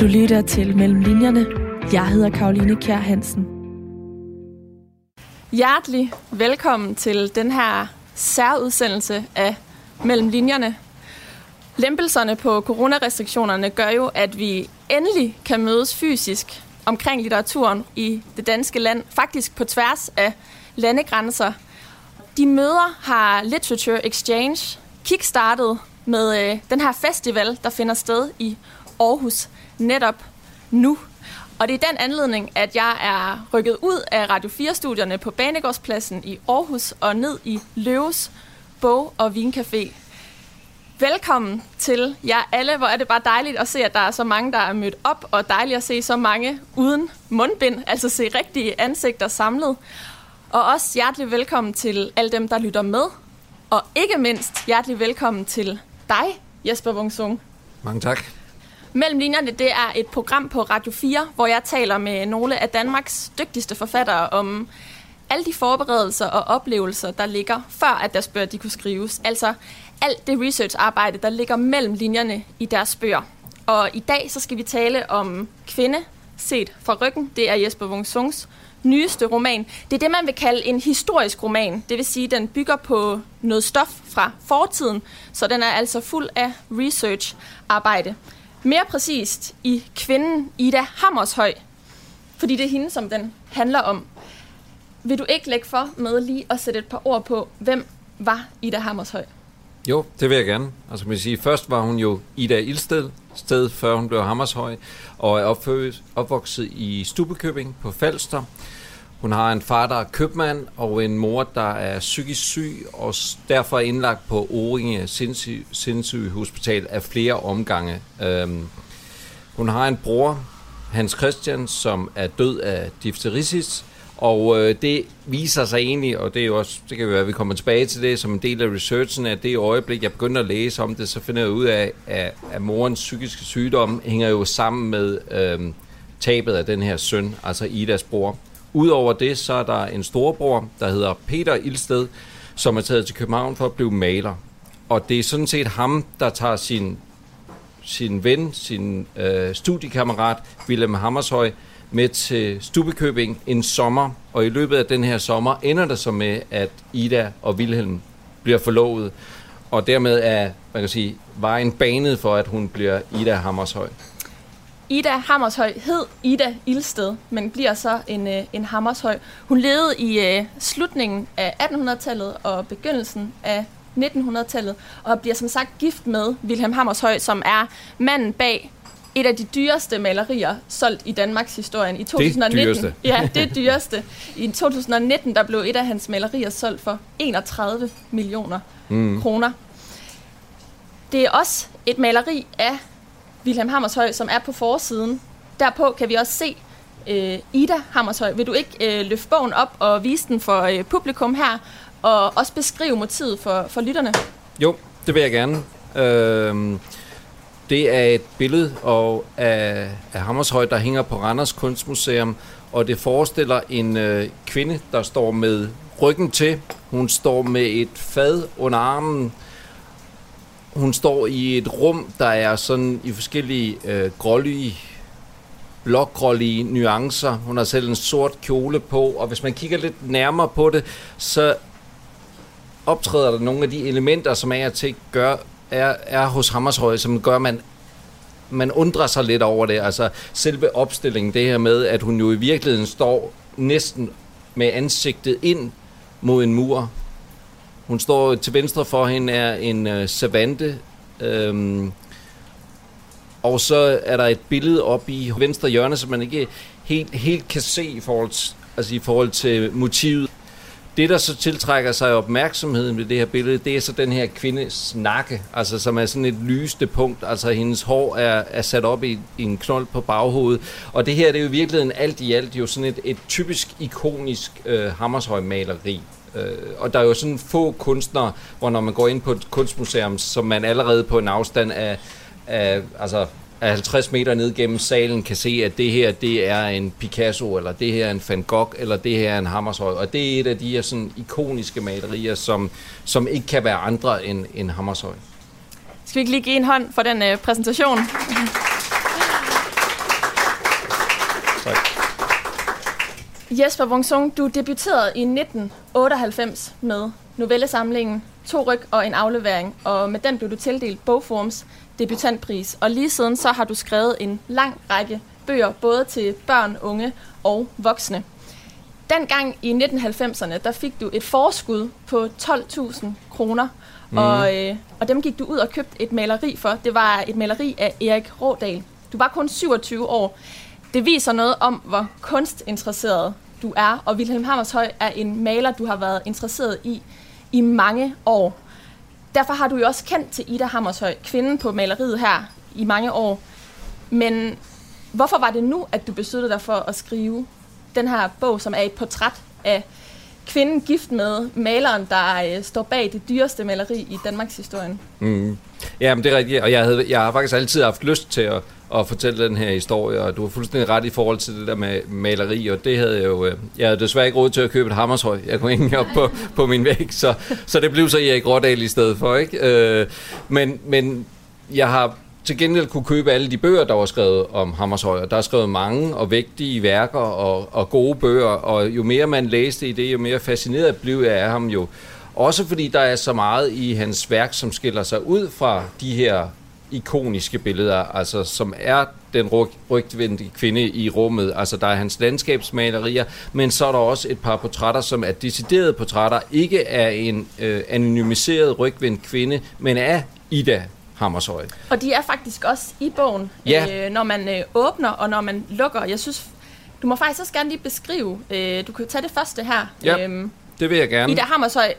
Du lytter til Mellem Linjerne. Jeg hedder Karoline Kjær Hansen. Hjertelig velkommen til den her særudsendelse af Mellem Linjerne. Lempelserne på coronarestriktionerne gør jo, at vi endelig kan mødes fysisk omkring litteraturen i det danske land, faktisk på tværs af landegrænser. De møder har Literature Exchange kickstartet med øh, den her festival, der finder sted i Aarhus netop nu. Og det er den anledning, at jeg er rykket ud af Radio 4-studierne på Banegårdspladsen i Aarhus og ned i Løves Bog- og Vincafé. Velkommen til jer alle. Hvor er det bare dejligt at se, at der er så mange, der er mødt op, og dejligt at se så mange uden mundbind, altså se rigtige ansigter samlet. Og også hjertelig velkommen til alle dem, der lytter med. Og ikke mindst hjertelig velkommen til dig, Jesper Wungsung. Mange tak. Mellem linjerne, det er et program på Radio 4, hvor jeg taler med nogle af Danmarks dygtigste forfattere om alle de forberedelser og oplevelser, der ligger, før at deres bøger de kunne skrives. Altså alt det research-arbejde, der ligger mellem linjerne i deres bøger. Og i dag så skal vi tale om kvinde set fra ryggen. Det er Jesper Wungsungs nyeste roman. Det er det, man vil kalde en historisk roman. Det vil sige, at den bygger på noget stof fra fortiden, så den er altså fuld af research-arbejde. Mere præcist i kvinden Ida Hammershøj, fordi det er hende, som den handler om. Vil du ikke lægge for med lige at sætte et par ord på, hvem var Ida Hammershøj? Jo, det vil jeg gerne. Altså, man sige, først var hun jo Ida Ildsted, sted før hun blev Hammershøj, og er opfødt, opvokset i Stubekøbing på Falster. Hun har en far, der er købmand, og en mor, der er psykisk syg, og derfor er indlagt på Oringe sindssyge, sindssyg Hospital af flere omgange. Øhm, hun har en bror, Hans Christian, som er død af difterisis, og øh, det viser sig egentlig, og det er jo også, det kan jo være, at vi kommer tilbage til det som en del af researchen, at det øjeblik, jeg begynder at læse om det, så finder jeg ud af, at, at morens psykiske sygdom hænger jo sammen med øh, tabet af den her søn, altså Idas bror. Udover det, så er der en storebror, der hedder Peter Ilsted, som er taget til København for at blive maler. Og det er sådan set ham, der tager sin, sin ven, sin øh, studiekammerat, Willem Hammershøj, med til Stubekøbing en sommer, og i løbet af den her sommer ender det så med, at Ida og Wilhelm bliver forlovet, og dermed er, man kan sige, vejen banet for, at hun bliver Ida Hammershøj. Ida Hammershøj hed Ida Ilsted, men bliver så en, øh, en Hammershøj. Hun levede i uh, slutningen af 1800-tallet og begyndelsen af 1900-tallet, og bliver som sagt gift med Wilhelm Hammershøj, som er manden bag et af de dyreste malerier solgt i Danmarks historie i 2019. Det dyreste. Ja, det dyreste. I 2019 der blev et af hans malerier solgt for 31 millioner mm. kroner. Det er også et maleri af Wilhelm Hammershøj, som er på forsiden. Derpå kan vi også se øh, Ida Hammershøj. Vil du ikke øh, løfte bogen op og vise den for øh, publikum her, og også beskrive motivet for, for lytterne? Jo, det vil jeg gerne. Øh, det er et billede af, af, af Hammershøj, der hænger på Randers Kunstmuseum, og det forestiller en øh, kvinde, der står med ryggen til. Hun står med et fad under armen. Hun står i et rum, der er sådan i forskellige øh, grålige, blågrålige nuancer. Hun har selv en sort kjole på, og hvis man kigger lidt nærmere på det, så optræder der nogle af de elementer, som er til gør er, er hos Hammershøj, som gør, at man, man undrer sig lidt over det. Altså selve opstillingen, det her med, at hun jo i virkeligheden står næsten med ansigtet ind mod en mur. Hun står til venstre for hende er en øh, savante, øhm, og så er der et billede op i venstre hjørne, som man ikke helt, helt kan se i forhold, til, altså i forhold til motivet. Det, der så tiltrækker sig opmærksomheden ved det her billede, det er så den her kvindes nakke, altså som er sådan et lysende punkt. Altså hendes hår er, er sat op i, i en knold på baghovedet. Og det her, det er jo i virkeligheden alt i alt jo sådan et, et typisk ikonisk øh, Hammershøj-maleri. Øh, og der er jo sådan få kunstnere, hvor når man går ind på et kunstmuseum, som man allerede på en afstand af, af altså af 50 meter ned gennem salen kan se, at det her det er en Picasso, eller det her er en Van Gogh, eller det her er en Hammershøi. Og det er et af de her sådan ikoniske malerier, som, som ikke kan være andre end, end Hammershøi. Skal vi ikke lige give en hånd for den øh, præsentation? Jesper Wungsung, du debuterede i 1998 med novellesamlingen To ryg og en aflevering, og med den blev du tildelt Bogforums debutantpris. Og lige siden så har du skrevet en lang række bøger, både til børn, unge og voksne. Dengang i 1990'erne, der fik du et forskud på 12.000 kroner, mm. og, øh, og dem gik du ud og købte et maleri for. Det var et maleri af Erik Rådal. Du var kun 27 år. Det viser noget om, hvor kunstinteresseret du er, og Wilhelm Hammershøj er en maler, du har været interesseret i i mange år. Derfor har du jo også kendt til Ida Hammershøj, kvinden på maleriet her, i mange år. Men hvorfor var det nu, at du besluttede dig for at skrive den her bog, som er et portræt af kvinden gift med maleren, der øh, står bag det dyreste maleri i Danmarks historie? Mm. Ja, men det er rigtigt, og jeg, havde, jeg har faktisk altid haft lyst til at, at fortælle den her historie, og du har fuldstændig ret i forhold til det der med maleri, og det havde jeg jo, øh, jeg havde desværre ikke råd til at købe et hammershøj, jeg kunne ikke op på, på min væg, så, så det blev så Erik Rådal i stedet for, ikke? Øh, men, men jeg har til gengæld kunne købe alle de bøger, der var skrevet om Hammershøj. Der er skrevet mange og vigtige værker og, og gode bøger, og jo mere man læste i det, jo mere fascineret blev jeg af ham jo. Også fordi der er så meget i hans værk, som skiller sig ud fra de her ikoniske billeder, altså som er den ryg, rygtvendte kvinde i rummet. Altså der er hans landskabsmalerier, men så er der også et par portrætter, som er deciderede portrætter, ikke er en øh, anonymiseret rygvendt kvinde, men er Ida Hammershøj. Og de er faktisk også i bogen, ja. øh, når man øh, åbner og når man lukker. Jeg synes, du må faktisk også gerne lige beskrive, øh, du kan tage det første her. Ja, øhm, det vil jeg gerne. Ida Hammershøj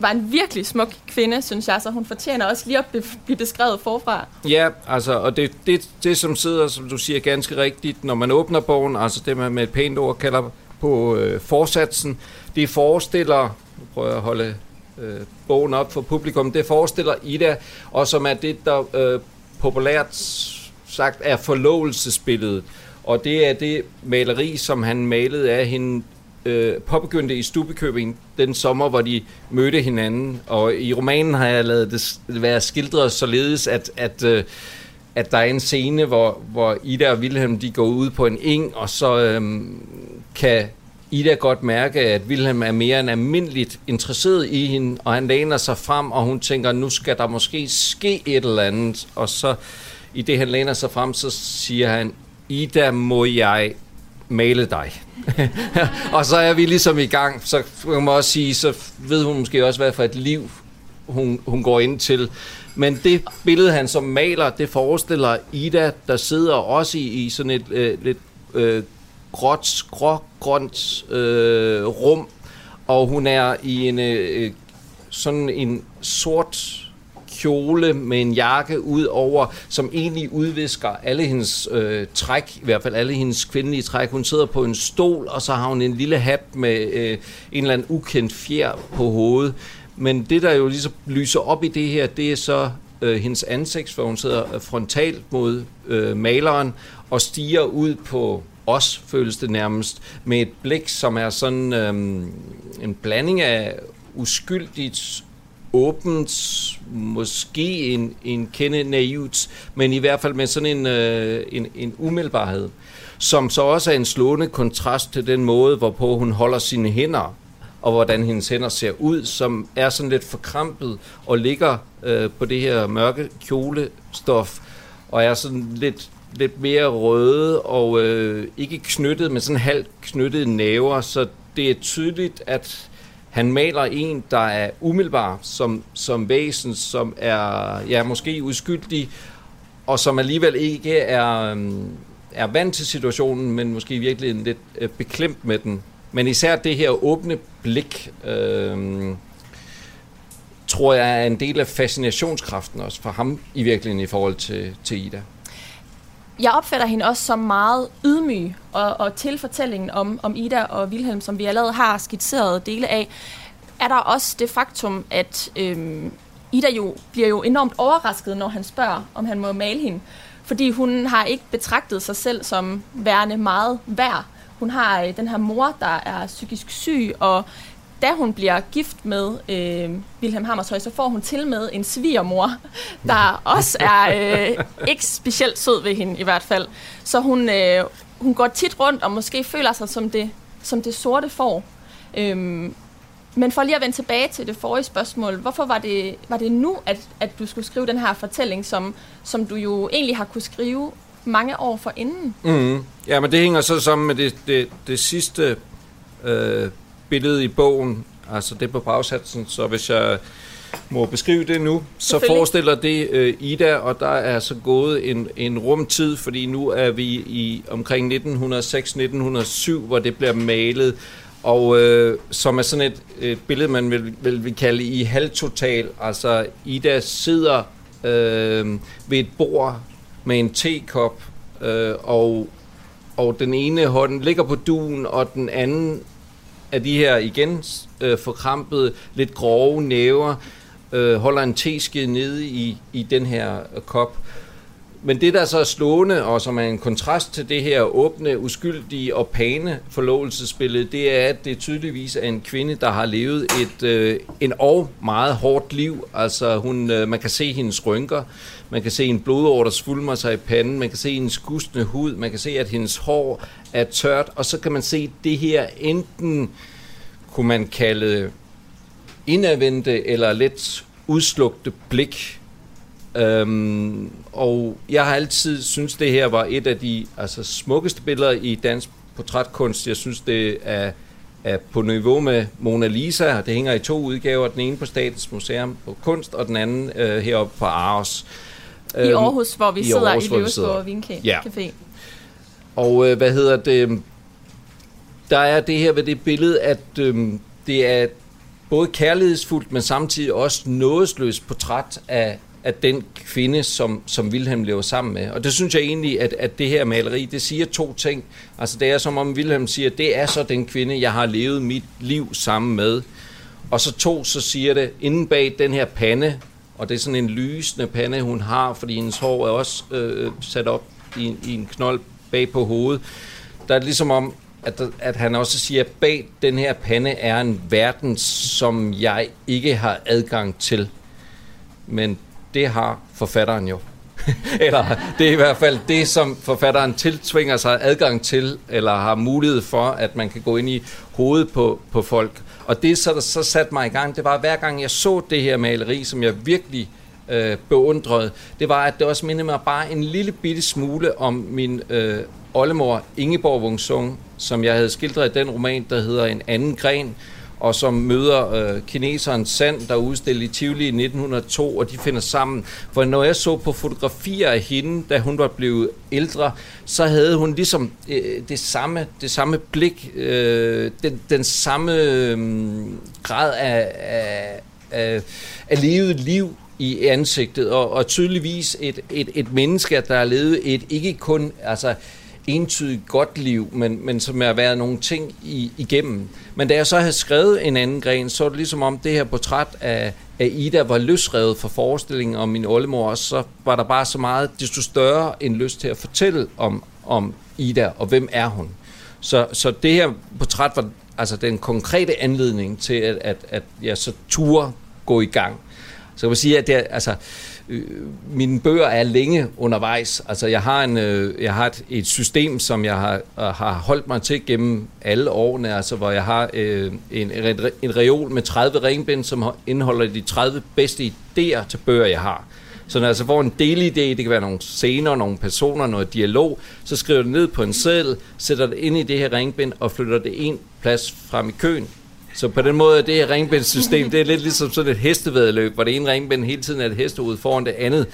var en virkelig smuk kvinde, synes jeg, så hun fortjener også lige at blive beskrevet forfra. Ja, altså, og det, det, det som sidder, som du siger, ganske rigtigt, når man åbner bogen, altså det man med et pænt ord kalder på øh, forsatsen, det forestiller, nu prøver jeg at holde øh, bogen op for publikum, det forestiller Ida, og som er det, der øh, populært sagt er forlovelsesbilledet. Og det er det maleri, som han malede af hende øh, påbegyndte i Stubekøbing den sommer, hvor de mødte hinanden. Og i romanen har jeg lavet det være skildret således, at, at, øh, at der er en scene, hvor, hvor Ida og Wilhelm de går ud på en eng, og så øh, kan Ida godt mærke, at Wilhelm er mere end almindeligt interesseret i hende, og han læner sig frem, og hun tænker, nu skal der måske ske et eller andet. Og så i det, han læner sig frem, så siger han, Ida, må jeg male dig? og så er vi ligesom i gang, så kan man også sige, så ved hun måske også, hvad for et liv hun, hun går ind til. Men det billede, han som maler, det forestiller Ida, der sidder også i, i sådan et øh, lidt øh, gråt, grå, grønt øh, rum, og hun er i en øh, øh sådan en sort kjole med en jakke ud over, som egentlig udvisker alle hendes øh, træk, i hvert fald alle hendes kvindelige træk. Hun sidder på en stol, og så har hun en lille hat med øh, en eller anden ukendt fjer på hovedet. Men det, der jo ligesom lyser op i det her, det er så øh, hendes ansigt, for hun sidder øh, frontalt mod øh, maleren og stiger ud på os, føles det nærmest, med et blik, som er sådan øh, en blanding af uskyldigt, åbent, måske en, en kende naivt, men i hvert fald med sådan en, øh, en, en umiddelbarhed, som så også er en slående kontrast til den måde, hvorpå hun holder sine hænder, og hvordan hendes hænder ser ud, som er sådan lidt forkrampet og ligger øh, på det her mørke kjolestof, og er sådan lidt lidt mere røde og øh, ikke knyttet, men sådan halvt knyttede næver, så det er tydeligt, at han maler en, der er umiddelbar som, som væsen, som er ja, måske uskyldig, og som alligevel ikke er, øhm, er vant til situationen, men måske virkelig lidt øh, beklemt med den. Men især det her åbne blik, øh, tror jeg er en del af fascinationskraften også for ham i virkeligheden i forhold til, til Ida jeg opfatter hende også som meget ydmyg, og, og til fortællingen om, om Ida og Wilhelm, som vi allerede har skitseret dele af, er der også det faktum, at øhm, Ida jo bliver jo enormt overrasket, når han spørger, om han må male hende. Fordi hun har ikke betragtet sig selv som værende meget værd. Hun har øh, den her mor, der er psykisk syg, og da hun bliver gift med øh, Wilhelm Hammershøj, så får hun til med en svigermor, der også er øh, ikke specielt sød ved hende i hvert fald. Så hun, øh, hun går tit rundt og måske føler sig som det som det sorte får. Øhm, men for lige at vende tilbage til det forrige spørgsmål, hvorfor var det, var det nu, at, at du skulle skrive den her fortælling, som, som du jo egentlig har kunne skrive mange år for inden? Mm. Ja, men det hænger så sammen med det, det, det sidste øh, billede i bogen, altså det på bagsatsen, så hvis jeg må beskrive det nu, så forestiller det øh, Ida, og der er så gået en, en rumtid, fordi nu er vi i omkring 1906-1907, hvor det bliver malet, og øh, som er sådan et, et billede, man vil, vil, vil kalde i halvtotal. Altså, Ida sidder øh, ved et bord med en tekop, øh, og, og den ene hånd ligger på duen, og den anden af de her igen øh, forkrampede, lidt grove næver, øh, holder en teske nede i, i den her øh, kop. Men det, der så er slående, og som er en kontrast til det her åbne, uskyldige og pæne forlovelsesbillede, det er, at det tydeligvis er en kvinde, der har levet et øh, en og meget hårdt liv. Altså, hun, øh, man kan se hendes rynker, man kan se en blodår, der svulmer sig i panden, man kan se en skustende hud, man kan se, at hendes hår er tørt, og så kan man se det her enten, kunne man kalde indadvendte eller let udslugte blik, Øhm, og jeg har altid synes det her var et af de altså, smukkeste billeder i dansk portrætkunst. Jeg synes, det er, er på niveau med Mona Lisa. Det hænger i to udgaver. Den ene på Statens Museum på Kunst, og den anden øh, heroppe på Aarhus. I øhm, Aarhus, hvor vi sidder Aarhus, i Løvesborg Vincafé. Ja. Og øh, hvad hedder det? Der er det her ved det billede, at øh, det er både kærlighedsfuldt, men samtidig også nådesløst portræt af, af den kvinde, som, som Wilhelm lever sammen med. Og det synes jeg egentlig, at, at det her maleri, det siger to ting. Altså det er som om Wilhelm siger, det er så den kvinde, jeg har levet mit liv sammen med. Og så to, så siger det, inden bag den her pande, og det er sådan en lysende pande, hun har, fordi hendes hår er også øh, sat op i, i en knold bag på hovedet. Der er ligesom om, at, at han også siger, at bag den her pande er en verden, som jeg ikke har adgang til. Men det har forfatteren jo. eller det er i hvert fald det, som forfatteren tiltvinger sig adgang til, eller har mulighed for, at man kan gå ind i hovedet på, på folk. Og det, så, der så satte mig i gang, det var, hver gang jeg så det her maleri, som jeg virkelig øh, beundrede, det var, at det også mindede mig bare en lille bitte smule om min øh, oldemor Ingeborg Wungsung, som jeg havde skildret i den roman, der hedder En anden gren, og som møder øh, kineseren Sand, der udstillede i Tivoli i 1902, og de finder sammen. For når jeg så på fotografier af hende, da hun var blevet ældre, så havde hun ligesom øh, det, samme, det samme blik, øh, den, den samme øh, grad af, af, af, af levet liv i ansigtet, og, og tydeligvis et, et, et menneske, der har levet et ikke kun altså entydigt godt liv, men, men som har været nogle ting i, igennem. Men da jeg så havde skrevet en anden gren, så var det ligesom om det her portræt af, af Ida var løsrevet fra forestillingen om min oldemor, og så var der bare så meget, desto større en lyst til at fortælle om, om Ida, og hvem er hun. Så, så det her portræt var altså den konkrete anledning til, at, at, at jeg så turde gå i gang. Så kan man sige, at det, altså, øh, mine bøger er længe undervejs. Altså, jeg har, en, øh, jeg har et, et system, som jeg har, øh, har holdt mig til gennem alle årene, altså, hvor jeg har øh, en, en, en reol med 30 ringbind, som indeholder de 30 bedste idéer til bøger, jeg har. Så når jeg så får en delidé, det kan være nogle scener, nogle personer, noget dialog, så skriver det ned på en seddel, sætter det ind i det her ringbind og flytter det en plads frem i køen. Så på den måde, det her ringbindssystem, det er lidt ligesom sådan et hestevedløb, hvor det ene ringbind hele tiden er et hestehoved foran det andet.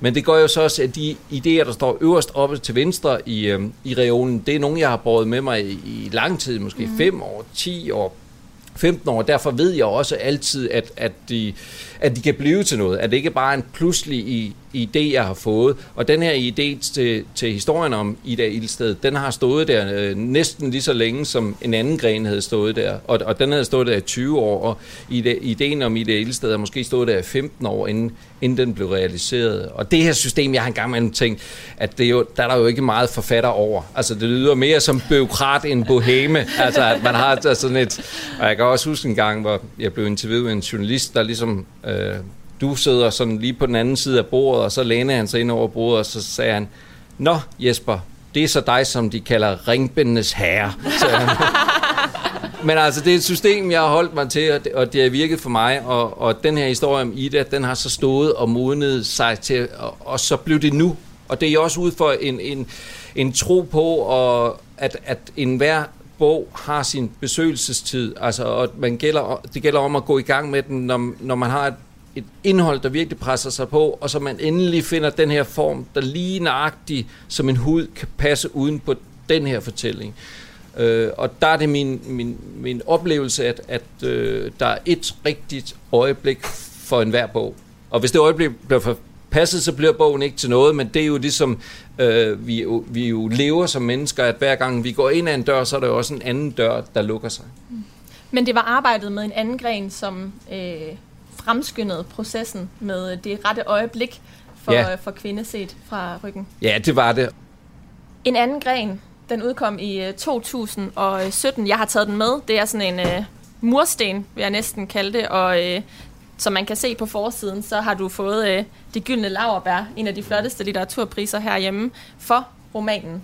Men det gør jo så også, at de idéer, der står øverst oppe til venstre i, øh, i reolen, det er nogle, jeg har båret med mig i, i lang tid, måske 5 mm. år, 10 år, 15 år. Derfor ved jeg også altid, at, at, de, at de kan blive til noget. At det ikke bare er en pludselig idé, jeg har fået. Og den her idé til, til historien om Ida Ildsted, den har stået der øh, næsten lige så længe, som en anden gren havde stået der. Og, og den havde stået der i 20 år, og ideen om Ida Ildsted har måske stået der i 15 år, inden, inden den blev realiseret. Og det her system, jeg har engang med tænkt, at det er jo, der er der jo ikke meget forfatter over. Altså, det lyder mere som byråkrat end boheme. Altså, at man har altså sådan et... Og jeg kan også huske en gang, hvor jeg blev interviewet af en journalist, der ligesom... Øh, du sidder sådan lige på den anden side af bordet, og så lænede han sig ind over bordet, og så sagde han, Nå Jesper, det er så dig, som de kalder ringbindenes herre. men altså, det er et system, jeg har holdt mig til, og det, og det har virket for mig, og, og den her historie om Ida, den har så stået og modnet sig til, og, og så blev det nu. Og det er også ud for en, en, en tro på, og at, at enhver bog har sin besøgelsestid, altså, og man gælder, det gælder om at gå i gang med den, når, når man har et, et indhold, der virkelig presser sig på, og så man endelig finder den her form, der lige nøjagtigt som en hud kan passe uden på den her fortælling. Øh, og der er det min, min, min oplevelse, at, at øh, der er et rigtigt øjeblik for enhver bog. Og hvis det øjeblik bliver for passet, så bliver bogen ikke til noget, men det er jo ligesom, øh, vi, jo, vi jo lever som mennesker, at hver gang vi går ind ad en dør, så er der jo også en anden dør, der lukker sig. Men det var arbejdet med en anden gren, som øh, fremskyndede processen med det rette øjeblik for, ja. for kvinde set fra ryggen. Ja, det var det. En anden gren, den udkom i 2017. Øh, jeg har taget den med. Det er sådan en øh, mursten, vil jeg næsten kalde det. Og øh, som man kan se på forsiden, så har du fået øh, Det Gyldne Laverbær, en af de flotteste litteraturpriser herhjemme, for romanen.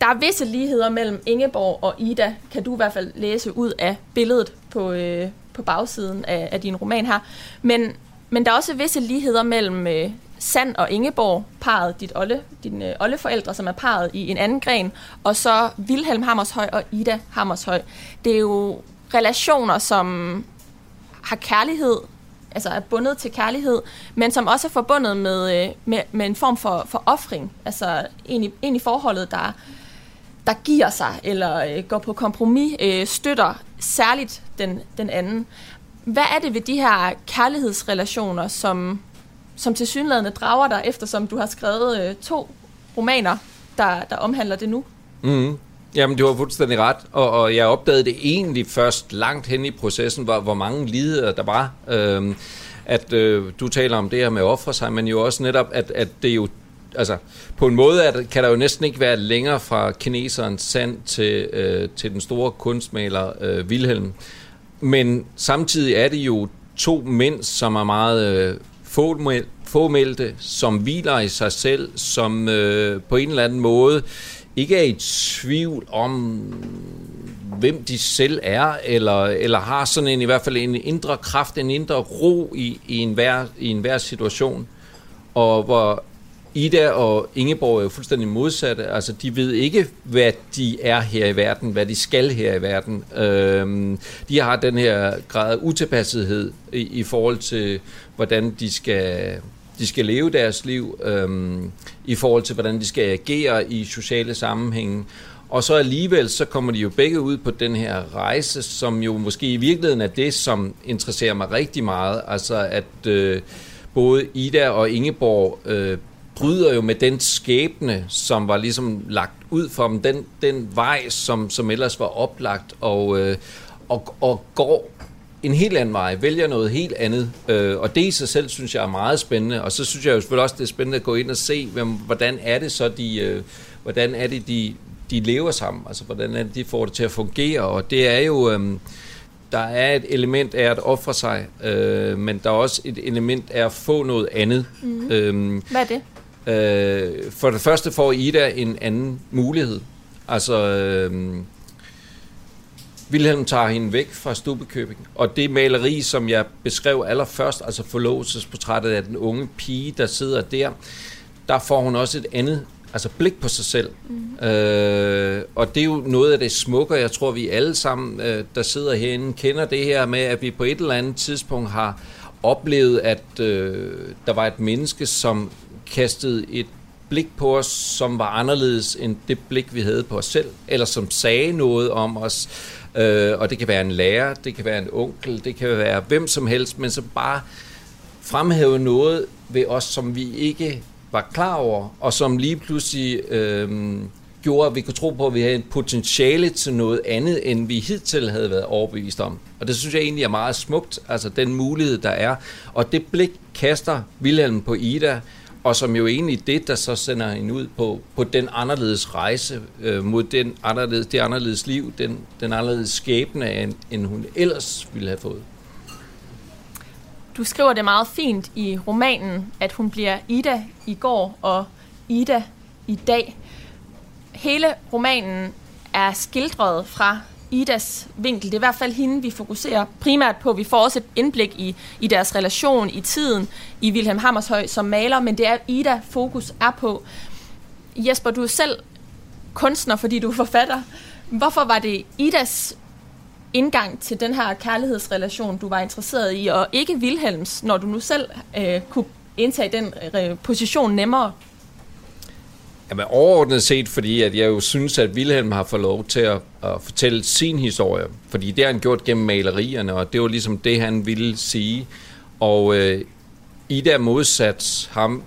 Der er visse ligheder mellem Ingeborg og Ida, kan du i hvert fald læse ud af billedet på, øh, på bagsiden af, af din roman her. Men, men der er også visse ligheder mellem øh, Sand og Ingeborg, parret, dit olle, dine øh, oldeforældre, som er parret i en anden gren, og så Vilhelm Hammershøj og Ida Hammershøj. Det er jo relationer, som har kærlighed, altså er bundet til kærlighed, men som også er forbundet med, øh, med, med en form for, for offring. Altså en i, en i forholdet, der, der giver sig, eller øh, går på kompromis, øh, støtter særligt den, den anden. Hvad er det ved de her kærlighedsrelationer, som, som til synlædende drager dig, eftersom du har skrevet øh, to romaner, der, der omhandler det nu? Mm. Jamen, du har fuldstændig ret, og, og jeg opdagede det egentlig først langt hen i processen, hvor, hvor mange lider der var. Øhm, at øh, du taler om det her med at ofre sig, men jo også netop, at, at det jo altså, på en måde at, kan der jo næsten ikke være længere fra kineserens sand til, øh, til den store kunstmaler øh, Wilhelm. Men samtidig er det jo to mænd, som er meget øh, fåmælte, som hviler i sig selv, som øh, på en eller anden måde ikke er i tvivl om, hvem de selv er, eller, eller har sådan en i hvert fald en indre kraft, en indre ro i, i, enhver, i enhver situation. Og hvor Ida og Ingeborg er jo fuldstændig modsatte. Altså, de ved ikke, hvad de er her i verden, hvad de skal her i verden. Øhm, de har den her grad af utilpassethed i, i forhold til, hvordan de skal de skal leve deres liv, øhm, i forhold til, hvordan de skal agere i sociale sammenhænge. Og så alligevel, så kommer de jo begge ud på den her rejse, som jo måske i virkeligheden er det, som interesserer mig rigtig meget. Altså at øh, både Ida og Ingeborg øh, bryder jo med den skæbne, som var ligesom lagt ud for dem, den, den vej, som, som ellers var oplagt, og, øh, og, og går en helt anden vej, vælger noget helt andet, øh, og det i sig selv synes jeg er meget spændende, og så synes jeg jo selvfølgelig også, det er spændende at gå ind og se, hvem, hvordan er det så, de, øh, hvordan er det, de, de lever sammen, altså hvordan er det, de får det til at fungere, og det er jo, øh, der er et element af at ofre sig, øh, men der er også et element af at få noget andet. Mm. Øh, Hvad er det? Øh, for det første får Ida en anden mulighed. Altså, øh, Wilhelm tager hende væk fra Stubekøbing, og det maleri, som jeg beskrev allerførst, altså forlovelsesportrættet af den unge pige, der sidder der, der får hun også et andet altså blik på sig selv. Mm. Øh, og det er jo noget af det smukke, jeg tror, vi alle sammen, øh, der sidder herinde, kender det her med, at vi på et eller andet tidspunkt har oplevet, at øh, der var et menneske, som kastede et blik på os, som var anderledes end det blik, vi havde på os selv, eller som sagde noget om os, Øh, og det kan være en lærer, det kan være en onkel, det kan være hvem som helst, men så bare fremhæve noget ved os, som vi ikke var klar over, og som lige pludselig øh, gjorde, at vi kunne tro på, at vi havde et potentiale til noget andet, end vi hidtil havde været overbevist om. Og det synes jeg egentlig er meget smukt, altså den mulighed, der er. Og det blik kaster Wilhelm på Ida, og som jo egentlig det, der så sender hende ud på, på den anderledes rejse øh, mod den anderledes, det anderledes liv, den, den anderledes skæbne, end, end hun ellers ville have fået. Du skriver det meget fint i romanen, at hun bliver Ida i går og Ida i dag. Hele romanen er skildret fra Idas vinkel. Det er i hvert fald hende, vi fokuserer primært på. Vi får også et indblik i, i deres relation, i tiden, i Wilhelm Hammershøj som maler, men det er Ida fokus er på. Jesper, du er selv kunstner, fordi du er forfatter. Hvorfor var det Idas indgang til den her kærlighedsrelation, du var interesseret i, og ikke Wilhelms, når du nu selv øh, kunne indtage den øh, position nemmere? Jamen overordnet set, fordi at jeg jo synes, at Wilhelm har fået lov til at, at fortælle sin historie. Fordi det har han gjort gennem malerierne, og det var ligesom det, han ville sige. Og øh, Ida modsat ham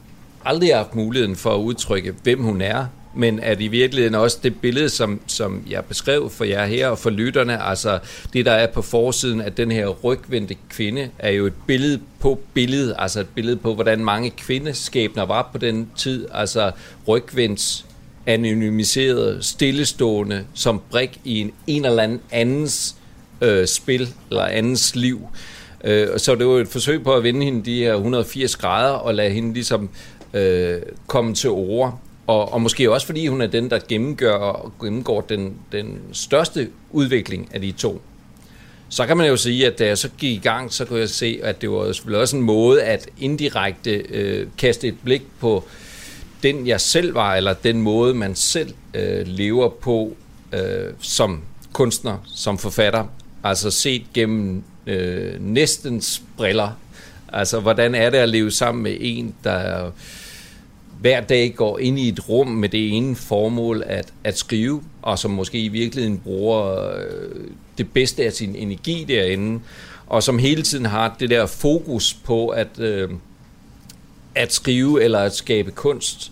aldrig haft muligheden for at udtrykke, hvem hun er, men at i virkeligheden også det billede, som, som jeg beskrev for jer her og for lytterne, altså det, der er på forsiden af den her rygvendte kvinde, er jo et billede på billedet, altså et billede på, hvordan mange kvindeskæbner var på den tid, altså rygvendt, anonymiseret, stillestående, som brik i en, en eller anden andens øh, spil, eller andens liv. Øh, så det var et forsøg på at vende hende de her 180 grader, og lade hende ligesom øh, komme til ord. Og, og måske også fordi hun er den, der gennemgør og gennemgår den, den største udvikling af de to. Så kan man jo sige, at da jeg så gik i gang, så kunne jeg se, at det var selvfølgelig også en måde at indirekte øh, kaste et blik på den, jeg selv var, eller den måde, man selv øh, lever på øh, som kunstner, som forfatter. Altså set gennem øh, næstens briller. Altså, hvordan er det at leve sammen med en, der hver dag går ind i et rum med det ene formål at, at skrive, og som måske i virkeligheden bruger øh, det bedste af sin energi derinde, og som hele tiden har det der fokus på at, øh, at skrive eller at skabe kunst.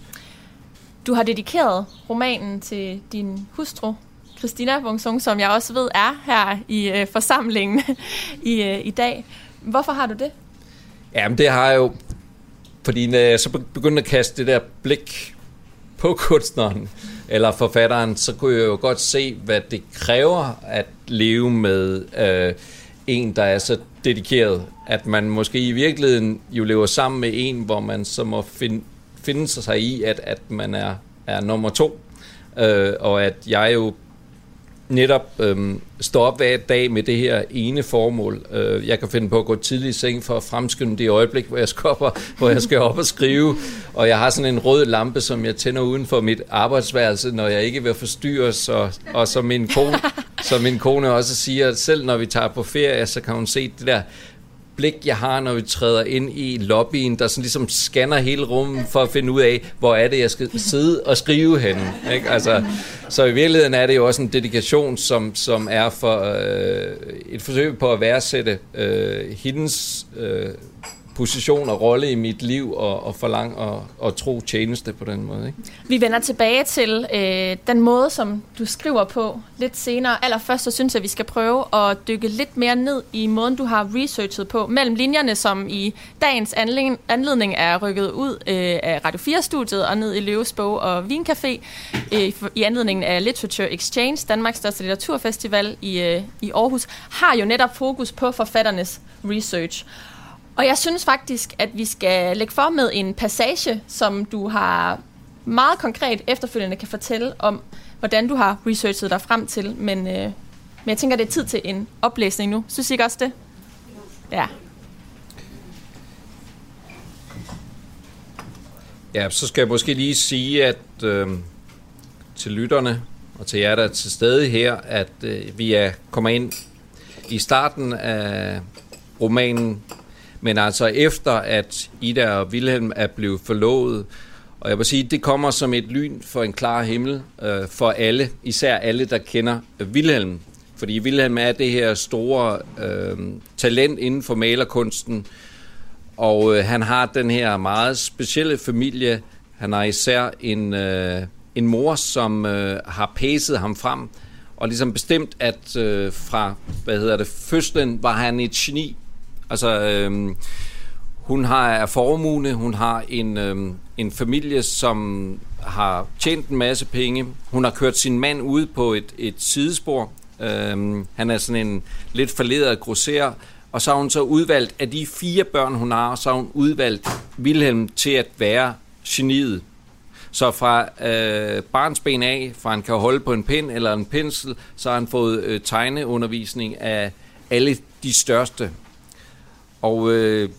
Du har dedikeret romanen til din hustru, Christina Bungsung, som jeg også ved er her i øh, forsamlingen i, øh, i dag. Hvorfor har du det? Jamen, det har jeg jo fordi når jeg så begyndte at kaste det der blik på kunstneren, eller forfatteren, så kunne jeg jo godt se, hvad det kræver at leve med øh, en, der er så dedikeret, at man måske i virkeligheden jo lever sammen med en, hvor man så må finde, finde sig i, at, at man er, er nummer to, øh, og at jeg jo netop øhm, stå op hver dag med det her ene formål. Øh, jeg kan finde på at gå tidligt i seng for at fremskynde det øjeblik, hvor jeg skal op og, hvor jeg skal op og skrive. Og jeg har sådan en rød lampe, som jeg tænder uden for mit arbejdsværelse, når jeg ikke vil forstyrres. Og, og som, min kone, som min kone også siger, selv når vi tager på ferie, så kan hun se det der blik, jeg har, når vi træder ind i lobbyen, der sådan ligesom scanner hele rummet for at finde ud af, hvor er det, jeg skal sidde og skrive henne. Ikke? Altså, så i virkeligheden er det jo også en dedikation, som, som er for øh, et forsøg på at værdsætte øh, hendes øh, position og rolle i mit liv og, og forlang og, og tro tjeneste på den måde. Ikke? Vi vender tilbage til øh, den måde, som du skriver på lidt senere. Allerførst så synes jeg, at vi skal prøve at dykke lidt mere ned i måden, du har researchet på. Mellem linjerne, som i dagens anledning er rykket ud øh, af Radio 4-studiet og ned i Løves Bog og Vincafé øh, i anledningen af Literature Exchange, Danmarks største litteraturfestival i, øh, i Aarhus, har jo netop fokus på forfatternes research. Og jeg synes faktisk, at vi skal lægge for med en passage, som du har meget konkret efterfølgende kan fortælle om, hvordan du har researchet dig frem til. Men, øh, men jeg tænker, det er tid til en oplæsning nu. Synes I ikke også det? Ja. Ja, så skal jeg måske lige sige, at øh, til lytterne og til jer, der er til stede her, at øh, vi er kommer ind i starten af romanen men altså efter, at Ida og Wilhelm er blevet forlovet, og jeg vil sige, det kommer som et lyn for en klar himmel øh, for alle, især alle, der kender Wilhelm. Fordi Wilhelm er det her store øh, talent inden for malerkunsten, og øh, han har den her meget specielle familie. Han har især en, øh, en mor, som øh, har pæset ham frem, og ligesom bestemt, at øh, fra hvad hedder det, fødslen var han et geni, Altså, øhm, hun har er formue, hun har en, øhm, en familie, som har tjent en masse penge. Hun har kørt sin mand ud på et, et sidespor. Øhm, han er sådan en lidt forlederet grosser. Og så har hun så udvalgt, af de fire børn, hun har, så har hun udvalgt Wilhelm til at være geniet. Så fra øh, barnsben af, fra han kan holde på en pind eller en pensel, så har han fået øh, tegneundervisning af alle de største. Og øh,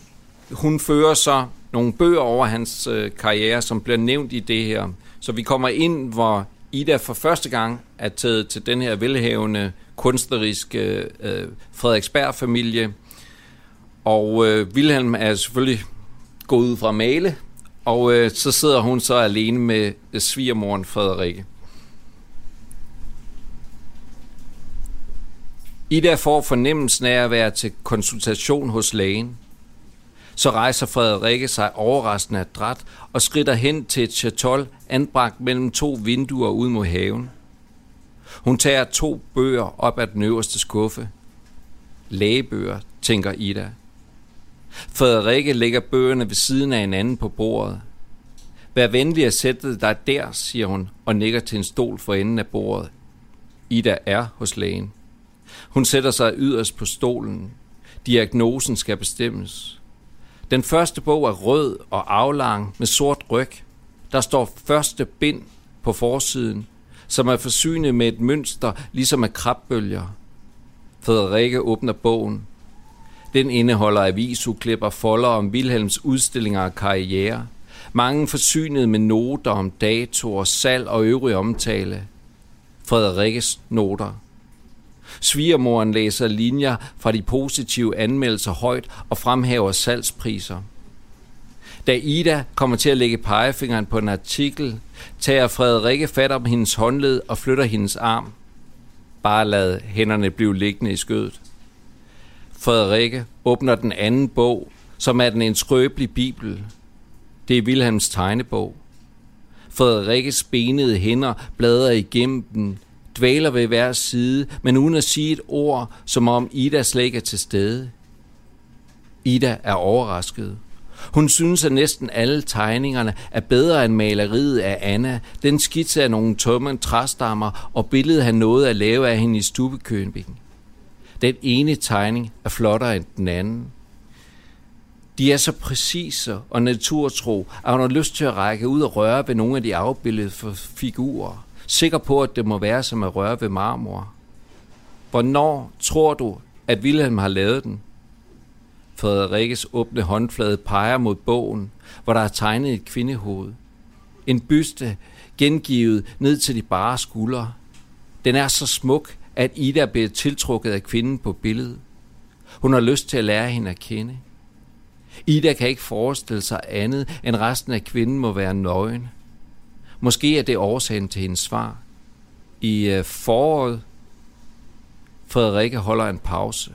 hun fører så nogle bøger over hans øh, karriere, som bliver nævnt i det her. Så vi kommer ind, hvor Ida for første gang er taget til den her velhavende, kunstneriske øh, Frederiksberg-familie. Og øh, Wilhelm er selvfølgelig gået ud fra male, og øh, så sidder hun så alene med øh, svigermoren Frederikke. Ida får fornemmelsen af at være til konsultation hos lægen. Så rejser Frederikke sig overraskende adræt og skrider hen til et chatol anbragt mellem to vinduer ud mod haven. Hun tager to bøger op af den øverste skuffe. Lægebøger, tænker Ida. Frederikke lægger bøgerne ved siden af hinanden på bordet. Vær venlig at sætte dig der, siger hun, og nikker til en stol for enden af bordet. Ida er hos lægen. Hun sætter sig yderst på stolen. Diagnosen skal bestemmes. Den første bog er rød og aflang med sort ryg. Der står første bind på forsiden, som er forsynet med et mønster, ligesom af krabbølger. Frederikke åbner bogen. Den indeholder avisudklip og folder om Wilhelms udstillinger og karriere. Mange forsynet med noter om datoer, salg og øvrig omtale. Frederikkes noter. Svigermoren læser linjer fra de positive anmeldelser højt og fremhæver salgspriser. Da Ida kommer til at lægge pegefingeren på en artikel, tager Frederikke fat om hendes håndled og flytter hendes arm. Bare lad hænderne blive liggende i skødet. Frederikke åbner den anden bog, som er den en skrøbelig bibel. Det er Wilhelms tegnebog. Frederikkes benede hænder bladrer igennem den, dvæler ved hver side, men uden at sige et ord, som om Ida slet ikke er til stede. Ida er overrasket. Hun synes, at næsten alle tegningerne er bedre end maleriet af Anna, den skitse af nogle tomme træstammer og billedet han nåede at lave af hende i stubekøbingen. Den ene tegning er flottere end den anden. De er så præcise og naturtro, at hun har lyst til at række ud og røre ved nogle af de afbildede figurer. Sikker på, at det må være som at røre ved marmor. Hvornår tror du, at Wilhelm har lavet den? Frederikkes åbne håndflade peger mod bogen, hvor der er tegnet et kvindehoved. En byste gengivet ned til de bare skuldre. Den er så smuk, at Ida bliver tiltrukket af kvinden på billedet. Hun har lyst til at lære hende at kende. Ida kan ikke forestille sig andet, end resten af kvinden må være nøgen. Måske er det årsagen til hendes svar. I øh, foråret, Frederikke holder en pause.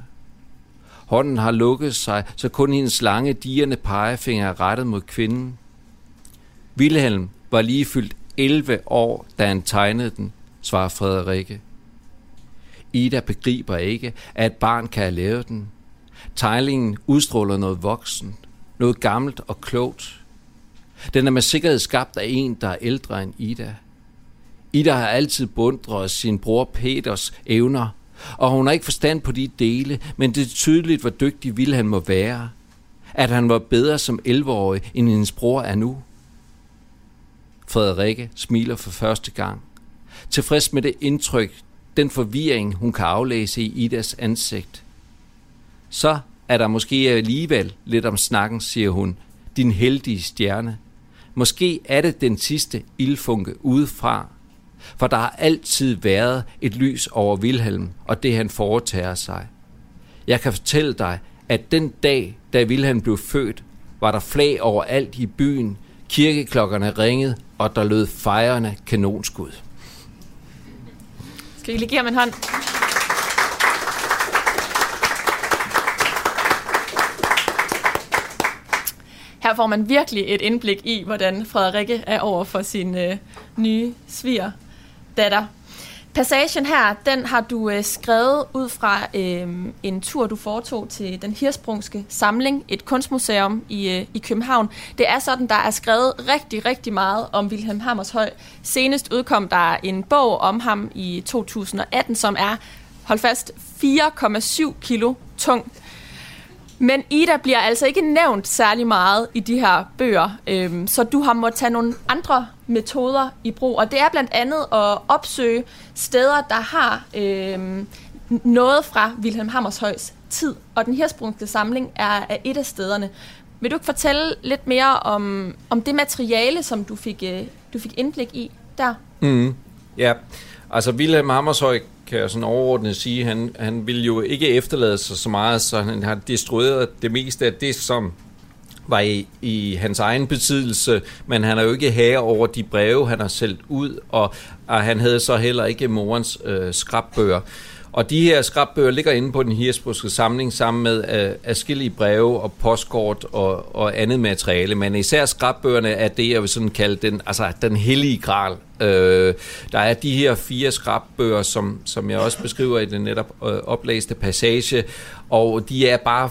Hånden har lukket sig, så kun hendes lange, dierne pegefinger er rettet mod kvinden. Wilhelm var lige fyldt 11 år, da han tegnede den, svarer Frederikke. Ida begriber ikke, at et barn kan have lavet den. Tegningen udstråler noget voksen, noget gammelt og klogt. Den er med sikkerhed skabt af en, der er ældre end Ida. Ida har altid bundret sin bror Peters evner, og hun har ikke forstand på de dele, men det er tydeligt, hvor dygtig vil han må være. At han var bedre som 11-årig, end hendes bror er nu. Frederikke smiler for første gang. Tilfreds med det indtryk, den forvirring, hun kan aflæse i Idas ansigt. Så er der måske alligevel lidt om snakken, siger hun, din heldige stjerne. Måske er det den sidste ildfunke udefra, for der har altid været et lys over Vilhelm og det, han foretager sig. Jeg kan fortælle dig, at den dag, da Vilhelm blev født, var der flag over alt i byen, kirkeklokkerne ringede, og der lød fejrende kanonskud. Skal I lige give ham en hånd? Her får man virkelig et indblik i, hvordan Frederikke er over for sin øh, nye sviger datter. Passagen her, den har du øh, skrevet ud fra øh, en tur, du foretog til den Hirsprungske Samling, et kunstmuseum i, øh, i København. Det er sådan, der er skrevet rigtig, rigtig meget om Wilhelm Hammershøi. Senest udkom der en bog om ham i 2018, som er, hold fast, 4,7 kilo tung. Men Ida bliver altså ikke nævnt særlig meget i de her bøger, øhm, så du har måttet tage nogle andre metoder i brug, og det er blandt andet at opsøge steder, der har øhm, noget fra Wilhelm Hammershøjs tid, og den hirsprungske samling er, er et af stederne. Vil du ikke fortælle lidt mere om, om det materiale, som du fik, øh, du fik indblik i der? Mm, ja, altså Wilhelm Hammershøj kan jeg sådan overordnet sige, han, han vil jo ikke efterlade sig så meget, så han har destrueret det meste af det, som var i, i hans egen besiddelse, men han er jo ikke herre over de breve, han har sendt ud, og, og han havde så heller ikke morens øh, skrabbøger. Og de her skrabbøger ligger inde på den hirsbrugske samling sammen med øh, uh, afskillige breve og postkort og, og andet materiale. Men især skrabbøgerne er det, jeg vil sådan kalde den, altså den hellige gral. Uh, der er de her fire skrabbøger, som, som jeg også beskriver i den netop uh, oplæste passage, og de er bare